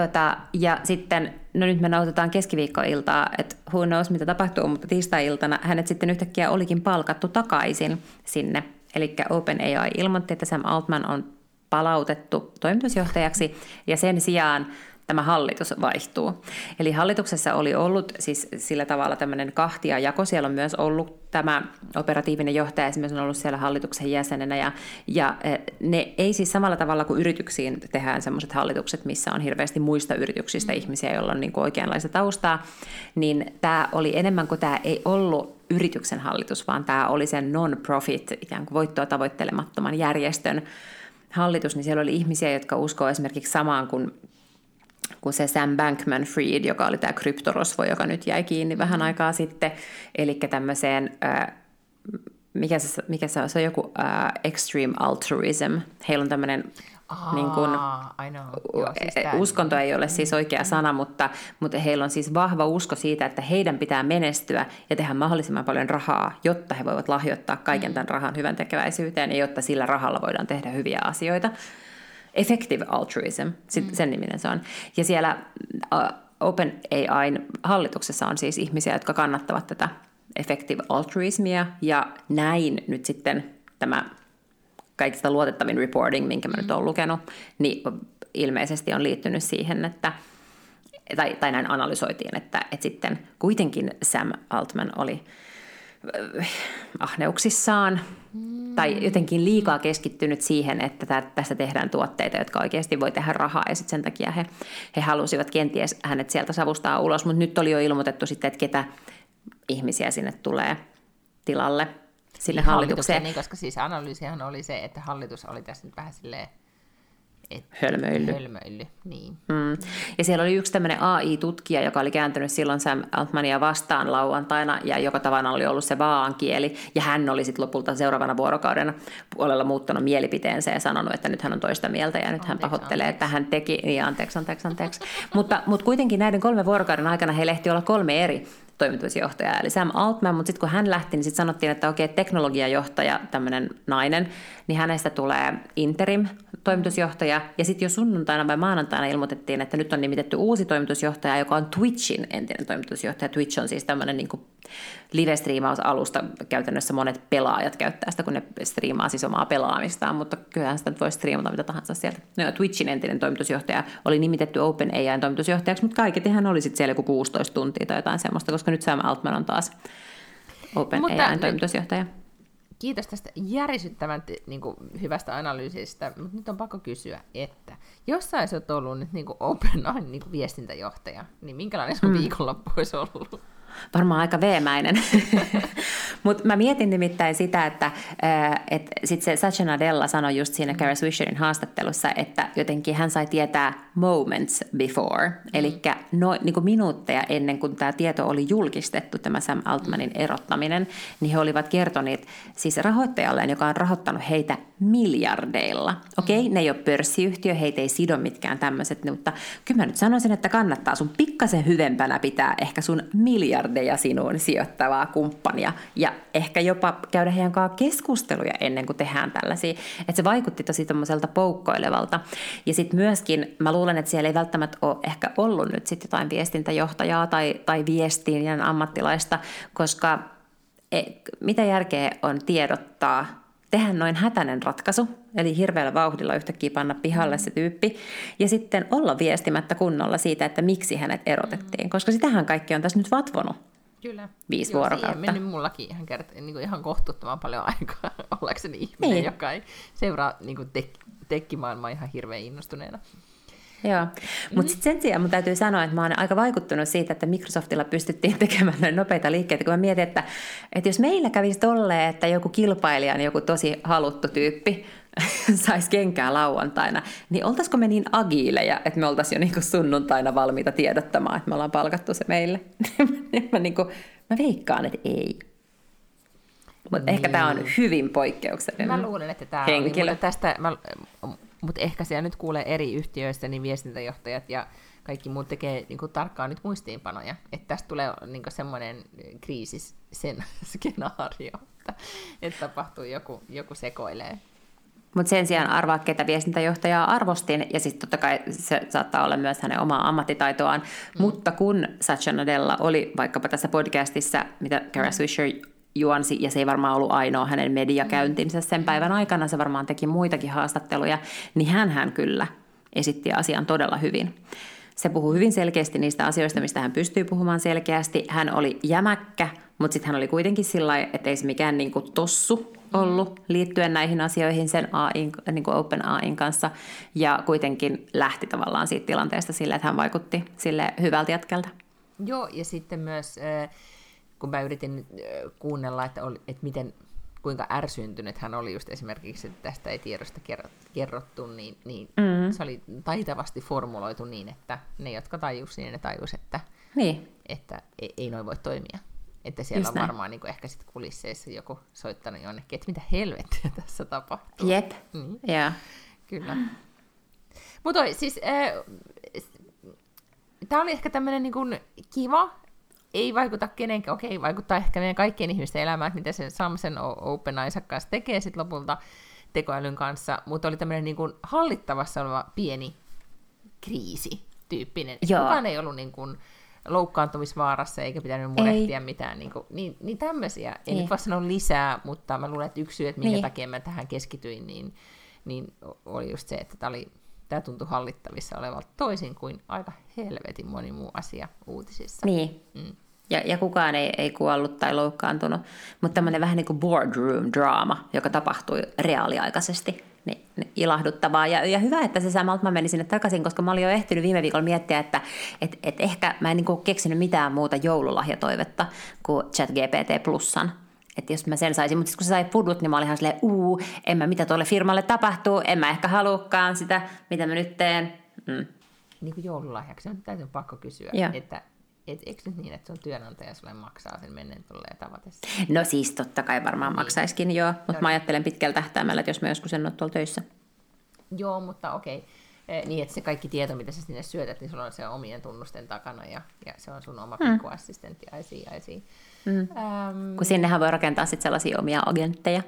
Speaker 2: Tota, ja sitten, no nyt me nautetaan keskiviikkoiltaa, että who knows mitä tapahtuu, mutta tiistai-iltana hänet sitten yhtäkkiä olikin palkattu takaisin sinne. Eli OpenAI ilmoitti, että Sam Altman on palautettu toimitusjohtajaksi ja sen sijaan tämä hallitus vaihtuu. Eli hallituksessa oli ollut siis sillä tavalla tämmöinen kahtia jako. Siellä on myös ollut tämä operatiivinen johtaja esimerkiksi on ollut siellä hallituksen jäsenenä. Ja, ja eh, ne ei siis samalla tavalla kuin yrityksiin tehdään sellaiset hallitukset, missä on hirveästi muista yrityksistä mm. ihmisiä, joilla on niin kuin oikeanlaista taustaa, niin tämä oli enemmän kuin tämä ei ollut yrityksen hallitus, vaan tämä oli sen non-profit, ikään kuin voittoa tavoittelemattoman järjestön hallitus, niin siellä oli ihmisiä, jotka uskoo esimerkiksi samaan kuin kuin se Sam Bankman-Fried, joka oli tämä kryptorosvo, joka nyt jäi kiinni vähän aikaa sitten. Eli tämmöiseen, äh, mikä, se, mikä se on, se on joku äh, extreme altruism. Heillä on tämmöinen
Speaker 1: Aa,
Speaker 2: niin kun.
Speaker 1: Joo, siis tää-
Speaker 2: uskonto ei ole siis oikea sana, mutta, mutta heillä on siis vahva usko siitä, että heidän pitää menestyä ja tehdä mahdollisimman paljon rahaa, jotta he voivat lahjoittaa kaiken tämän rahan hyvän tekeväisyyteen ja jotta sillä rahalla voidaan tehdä hyviä asioita. Effective altruism, sit sen niminen se on. Ja siellä uh, OpenAIn hallituksessa on siis ihmisiä, jotka kannattavat tätä effective altruismia. Ja näin nyt sitten tämä kaikista luotettavin reporting, minkä mä nyt olen lukenut, niin ilmeisesti on liittynyt siihen, että tai, tai näin analysoitiin, että, että sitten kuitenkin Sam Altman oli äh, ahneuksissaan tai jotenkin liikaa keskittynyt siihen, että tä- tästä tehdään tuotteita, jotka oikeasti voi tehdä rahaa. Ja sitten sen takia he, he halusivat kenties hänet sieltä savustaa ulos, mutta nyt oli jo ilmoitettu sitten, että ketä ihmisiä sinne tulee tilalle sinne
Speaker 1: Niin,
Speaker 2: hallitukseen.
Speaker 1: Niin, koska siis analyysihan oli se, että hallitus oli tässä nyt vähän silleen et,
Speaker 2: Hölmöilly.
Speaker 1: hölmöilly. Niin.
Speaker 2: Mm. Ja siellä oli yksi tämmöinen AI-tutkija, joka oli kääntynyt silloin Sam Altmania vastaan lauantaina, ja joka tavallaan oli ollut se vaan kieli. Ja hän oli sitten lopulta seuraavana vuorokauden puolella muuttanut mielipiteensä ja sanonut, että nyt hän on toista mieltä, ja nyt hän
Speaker 1: Anteeksi,
Speaker 2: pahoittelee, että hän teki, niin anteeksi, anteeksi, anteeksi. mutta, mutta kuitenkin näiden kolmen vuorokauden aikana he lehti olla kolme eri toimitusjohtajaa, eli Sam Altman, mutta sitten kun hän lähti, niin sitten sanottiin, että okei, teknologiajohtaja, tämmöinen nainen, niin hänestä tulee interim toimitusjohtaja, ja sitten jo sunnuntaina vai maanantaina ilmoitettiin, että nyt on nimitetty uusi toimitusjohtaja, joka on Twitchin entinen toimitusjohtaja. Twitch on siis tämmöinen niin live-striimausalusta, käytännössä monet pelaajat käyttää sitä, kun ne striimaa siis omaa pelaamistaan, mutta kyllähän sitä nyt voi striimata mitä tahansa sieltä. No, Twitchin entinen toimitusjohtaja oli nimitetty OpenAIn toimitusjohtajaksi, mutta kaiketi hän oli sitten siellä joku 16 tuntia tai jotain semmoista, koska nyt Sam Altman on taas OpenAIn
Speaker 1: nyt-
Speaker 2: toimitusjohtaja.
Speaker 1: Kiitos tästä järisyttävän niin kuin, hyvästä analyysistä, mutta nyt on pakko kysyä, että jos sä olisit ollut nyt niin kuin OpenAIn niin kuin viestintäjohtaja, niin minkälainen sun mm. viikonloppu olisi ollut?
Speaker 2: Varmaan aika veemäinen. Mutta mä mietin nimittäin sitä, että et sit se Satya Nadella sanoi just siinä Kara Swisherin haastattelussa, että jotenkin hän sai tietää moments before, eli no, niin minuutteja ennen kuin tämä tieto oli julkistettu, tämä Sam Altmanin erottaminen, niin he olivat kertoneet siis rahoittajalleen, joka on rahoittanut heitä miljardeilla. Okei, okay, ne ei ole pörssiyhtiö, heitä ei sido mitkään tämmöiset, mutta kyllä mä nyt sanoisin, että kannattaa sun pikkasen hyvempänä pitää ehkä sun miljardeja sinuun sijoittavaa kumppania ja ehkä jopa käydä heidän kanssaan keskusteluja ennen kuin tehdään tällaisia. Että se vaikutti tosi tommoselta poukkoilevalta. Ja sitten myöskin mä luulen, että siellä ei välttämättä ole ehkä ollut nyt sitten jotain viestintäjohtajaa tai, tai viestinjän ammattilaista, koska e, mitä järkeä on tiedottaa tehdä noin hätäinen ratkaisu, eli hirveällä vauhdilla yhtäkkiä panna pihalle se tyyppi, ja sitten olla viestimättä kunnolla siitä, että miksi hänet erotettiin, koska sitähän kaikki on tässä nyt vatvonut.
Speaker 1: Kyllä.
Speaker 2: Viisi
Speaker 1: Joo,
Speaker 2: vuorokautta.
Speaker 1: Siihen mennyt mullakin ihan, kert- niin kuin ihan kohtuuttoman paljon aikaa ollakseni ihminen,
Speaker 2: Niin.
Speaker 1: joka ei seuraa niin kuin tek- tekkimaailmaa ihan hirveän innostuneena.
Speaker 2: Joo, mutta sitten sen sijaan mun täytyy sanoa, että mä oon aika vaikuttunut siitä, että Microsoftilla pystyttiin tekemään näin nopeita liikkeitä, kun mä mietin, että, että jos meillä kävisi tolleen, että joku kilpailija on joku tosi haluttu tyyppi, saisi kenkää lauantaina, niin oltaisiko me niin agiileja, että me oltaisiin jo niinku sunnuntaina valmiita tiedottamaan, että me ollaan palkattu se meille? mä, niinku, mä veikkaan, että ei. Mutta ehkä tämä on hyvin poikkeuksellinen
Speaker 1: Mä luulen, että tämä oli,
Speaker 2: henkilö.
Speaker 1: tästä, mä, mutta ehkä siellä nyt kuulee eri yhtiöistä, niin viestintäjohtajat ja kaikki muut tekee niin kuin, tarkkaan nyt muistiinpanoja. Että tästä tulee niin kuin, semmoinen kriisis sen skenaario, että, että tapahtuu joku, joku sekoilee.
Speaker 2: Mutta sen sijaan arvaa, ketä viestintäjohtajaa arvostin, ja sitten totta kai se saattaa olla myös hänen omaa ammattitaitoaan. Mm. Mutta kun Satya Nadella oli vaikkapa tässä podcastissa, mitä Kara Swisher juonsi, ja se ei varmaan ollut ainoa hänen mediakäyntinsä sen päivän aikana, se varmaan teki muitakin haastatteluja, niin hän hän kyllä esitti asian todella hyvin. Se puhuu hyvin selkeästi niistä asioista, mistä hän pystyy puhumaan selkeästi. Hän oli jämäkkä, mutta sitten hän oli kuitenkin sillä lailla, että ei se mikään niin kuin tossu ollut liittyen näihin asioihin sen AIn, niin kuin Open AIn kanssa. Ja kuitenkin lähti tavallaan siitä tilanteesta sille, että hän vaikutti sille hyvältä jätkältä.
Speaker 1: Joo, ja sitten myös, äh, kun mä yritin kuunnella, että, oli, että miten, kuinka ärsyntynyt hän oli just esimerkiksi, että tästä ei tiedosta kerrot- kerrottu, niin, niin mm. se oli taitavasti formuloitu niin, että ne, jotka tajusivat, niin ne tajus, että,
Speaker 2: Niin,
Speaker 1: että ei, ei noin voi toimia. Että siellä
Speaker 2: Just
Speaker 1: on varmaan niin ehkä sitten kulisseissa joku soittanut jonnekin, että mitä helvettiä tässä tapahtuu.
Speaker 2: jep,
Speaker 1: Niin,
Speaker 2: ja
Speaker 1: kyllä. Mutta siis, äh, tämä oli ehkä tämmöinen niin kiva, ei vaikuta kenenkään, okei, vaikuttaa ehkä meidän kaikkien ihmisten elämään, että miten se Samsen Open Isaac kanssa tekee sitten lopulta tekoälyn kanssa, mutta oli tämmöinen niin kuin hallittavassa oleva pieni kriisi tyyppinen. Joo. Kukaan ei ollut niin kuin loukkaantumisvaarassa eikä pitänyt murehtia ei. mitään. Niin, kuin, niin, niin tämmöisiä. En niin. nyt vaan sano lisää, mutta mä luulen, että yksi syy, että minkä niin. takia mä tähän keskityin, niin, niin oli just se, että tämä, oli, tämä tuntui hallittavissa olevalta toisin kuin aika helvetin moni muu asia uutisissa.
Speaker 2: Niin. Mm. Ja, ja kukaan ei, ei kuollut tai loukkaantunut, mutta tämmöinen vähän niin kuin boardroom drama, joka tapahtui reaaliaikaisesti niin, niin ilahduttavaa. Ja, ja hyvä, että se samalla mä menin sinne takaisin, koska mä olin jo ehtinyt viime viikolla miettiä, että et, et ehkä mä en niin kuin keksinyt mitään muuta joululahjatoivetta kuin ChatGPT Plusan. Että jos mä sen saisin, mutta kun se sai pudut, niin mä olin ihan silleen, uu, en mä mitä tuolle firmalle tapahtuu, en mä ehkä halukaan sitä, mitä mä nyt teen. Mm.
Speaker 1: Niin kuin joululahjaksi, on täytyy pakko kysyä, ja. että et, eikö nyt niin, että sun työnantaja sulle maksaa sen menneen tulleen tavatessa?
Speaker 2: No siis totta kai varmaan niin. maksaiskin joo, mutta no, mä ajattelen pitkällä tähtäimellä, että jos mä joskus en ole tuolla töissä.
Speaker 1: Joo, mutta okei. Eh, niin, että se kaikki tieto, mitä sä sinne syötät, niin sulla on se omien tunnusten takana ja, ja se on sun oma mm. pikkuassistentti, I see, I see.
Speaker 2: Mm. Ähm, Kun sinnehän voi rakentaa sitten sellaisia omia agentteja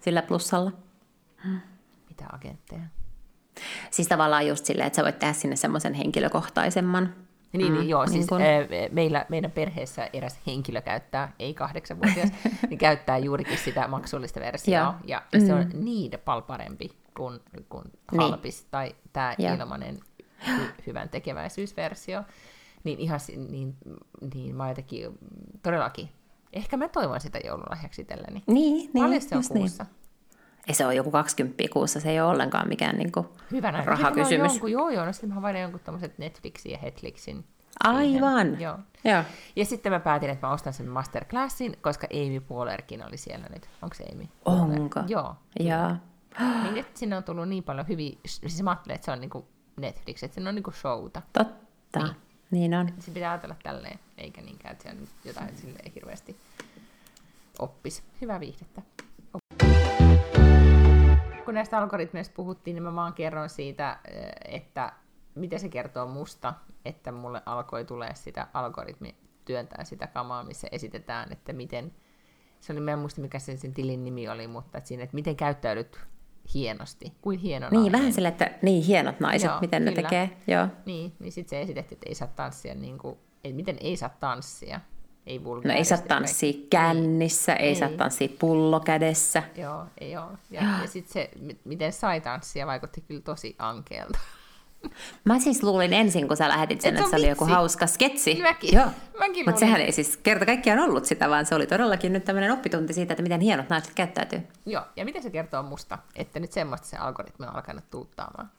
Speaker 2: sillä plussalla.
Speaker 1: Mitä agentteja?
Speaker 2: Siis tavallaan just silleen, että sä voit tehdä sinne semmoisen henkilökohtaisemman
Speaker 1: niin, mm, niin joo, niin siis kun... meillä, meidän perheessä eräs henkilö käyttää, ei kahdeksanvuotias, niin käyttää juurikin sitä maksullista versiota, ja, ja se on mm. niin paljon parempi kuin, kuin halpis niin. tai tämä ilmainen hy- hyvän tekeväisyysversio. Niin ihan niin, niin mä jotenkin todellakin, ehkä mä toivon sitä joululahjaksi itselleni.
Speaker 2: Niin,
Speaker 1: Paljon
Speaker 2: niin,
Speaker 1: se on niin. kuussa? Niin.
Speaker 2: Ei se ole joku 20 kuussa, se ei ole ollenkaan mikään niin kuin
Speaker 1: Hyvänä.
Speaker 2: rahakysymys.
Speaker 1: Jonkun, joo, joo, no sitten mä vaihdan jonkun tämmöiset Netflixin ja Hetlixin.
Speaker 2: Aivan.
Speaker 1: Joo.
Speaker 2: joo.
Speaker 1: Ja sitten mä päätin, että mä ostan sen masterclassin, koska Amy Poehlerkin oli siellä nyt. Onko se Amy?
Speaker 2: Onko?
Speaker 1: Joo.
Speaker 2: Joo.
Speaker 1: Niin, että sinne on tullut niin paljon hyviä, siis mä ajattelen, että se on niin kuin Netflix, että siinä on niin kuin showta.
Speaker 2: Totta. Niin. Niin on.
Speaker 1: Se pitää ajatella tälleen, eikä niinkään, että siellä jotain silleen hirveästi oppis. Hyvää viihdettä kun näistä algoritmeista puhuttiin, niin mä vaan kerron siitä, eh, että miten se kertoo musta, että mulle alkoi tulee sitä algoritmi työntää sitä kamaa, missä esitetään, että miten, se oli, mä en muista mikä sen, sen tilin nimi oli, mutta että siinä, että miten käyttäydyt hienosti, kuin hieno
Speaker 2: Niin, vähän sille, että niin hienot naiset, Joo, miten kyllä. ne tekee. Joo.
Speaker 1: Niin, niin sitten se esitettiin, että ei saa tanssia, niin kuin, ei, miten ei saa tanssia ei
Speaker 2: No ei saa tanssia kännissä, ei, ei saa tanssia pullo kädessä.
Speaker 1: Joo, ei ole. Ja, ja sitten se, miten sai tanssia, vaikutti kyllä tosi ankeelta.
Speaker 2: Mä siis luulin ensin, kun sä lähetit sen, Et että se oli joku hauska sketsi.
Speaker 1: Mäkin.
Speaker 2: Joo. Mutta sehän ei siis kerta kaikkiaan ollut sitä, vaan se oli todellakin nyt tämmöinen oppitunti siitä, että miten hienot naiset käyttäytyy.
Speaker 1: Joo, ja miten se kertoo musta, että nyt semmoista se algoritmi on alkanut tuuttaamaan.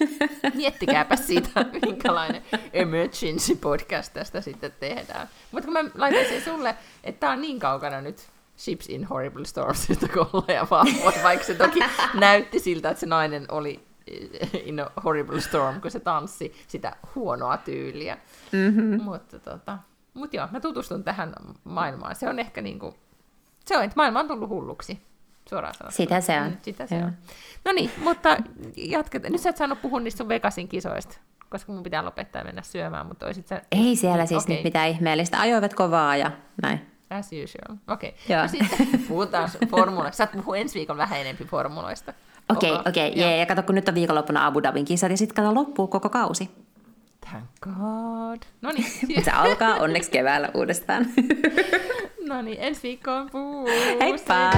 Speaker 1: Miettikääpä siitä, minkälainen emergency podcast tästä sitten tehdään. Mutta kun mä laitan sen sulle, että tää on niin kaukana nyt Ships in Horrible Storsista kuin ja vaikka se toki näytti siltä, että se nainen oli in a horrible storm, kun se tanssi sitä huonoa tyyliä. Mm-hmm. Mutta tota, mut joo, mä tutustun tähän maailmaan. Se on ehkä niinku, se on, että maailma on tullut hulluksi. Suoraan sanottuna.
Speaker 2: Sitä se on.
Speaker 1: Sitä se on. No niin, mutta jatketaan. Nyt sä et saanut puhua niistä sun Vegasin kisoista, koska mun pitää lopettaa mennä syömään, mutta oisit sä...
Speaker 2: Ei siellä siis okay. nyt mitään ihmeellistä. Ajoivat kovaa ja näin.
Speaker 1: As usual. Okei. Okay. No sitten puhutaan formuloista. Sä puhuu ensi viikon vähän enempi formuloista.
Speaker 2: Okei, okay, okei. Okay, ja kato, kun nyt on viikonloppuna Abu Dhabin kisat ja sitten kato loppuu koko kausi.
Speaker 1: Thank God. No niin.
Speaker 2: Se alkaa onneksi keväällä uudestaan.
Speaker 1: no niin, ensi viikkoon.
Speaker 2: Heippa!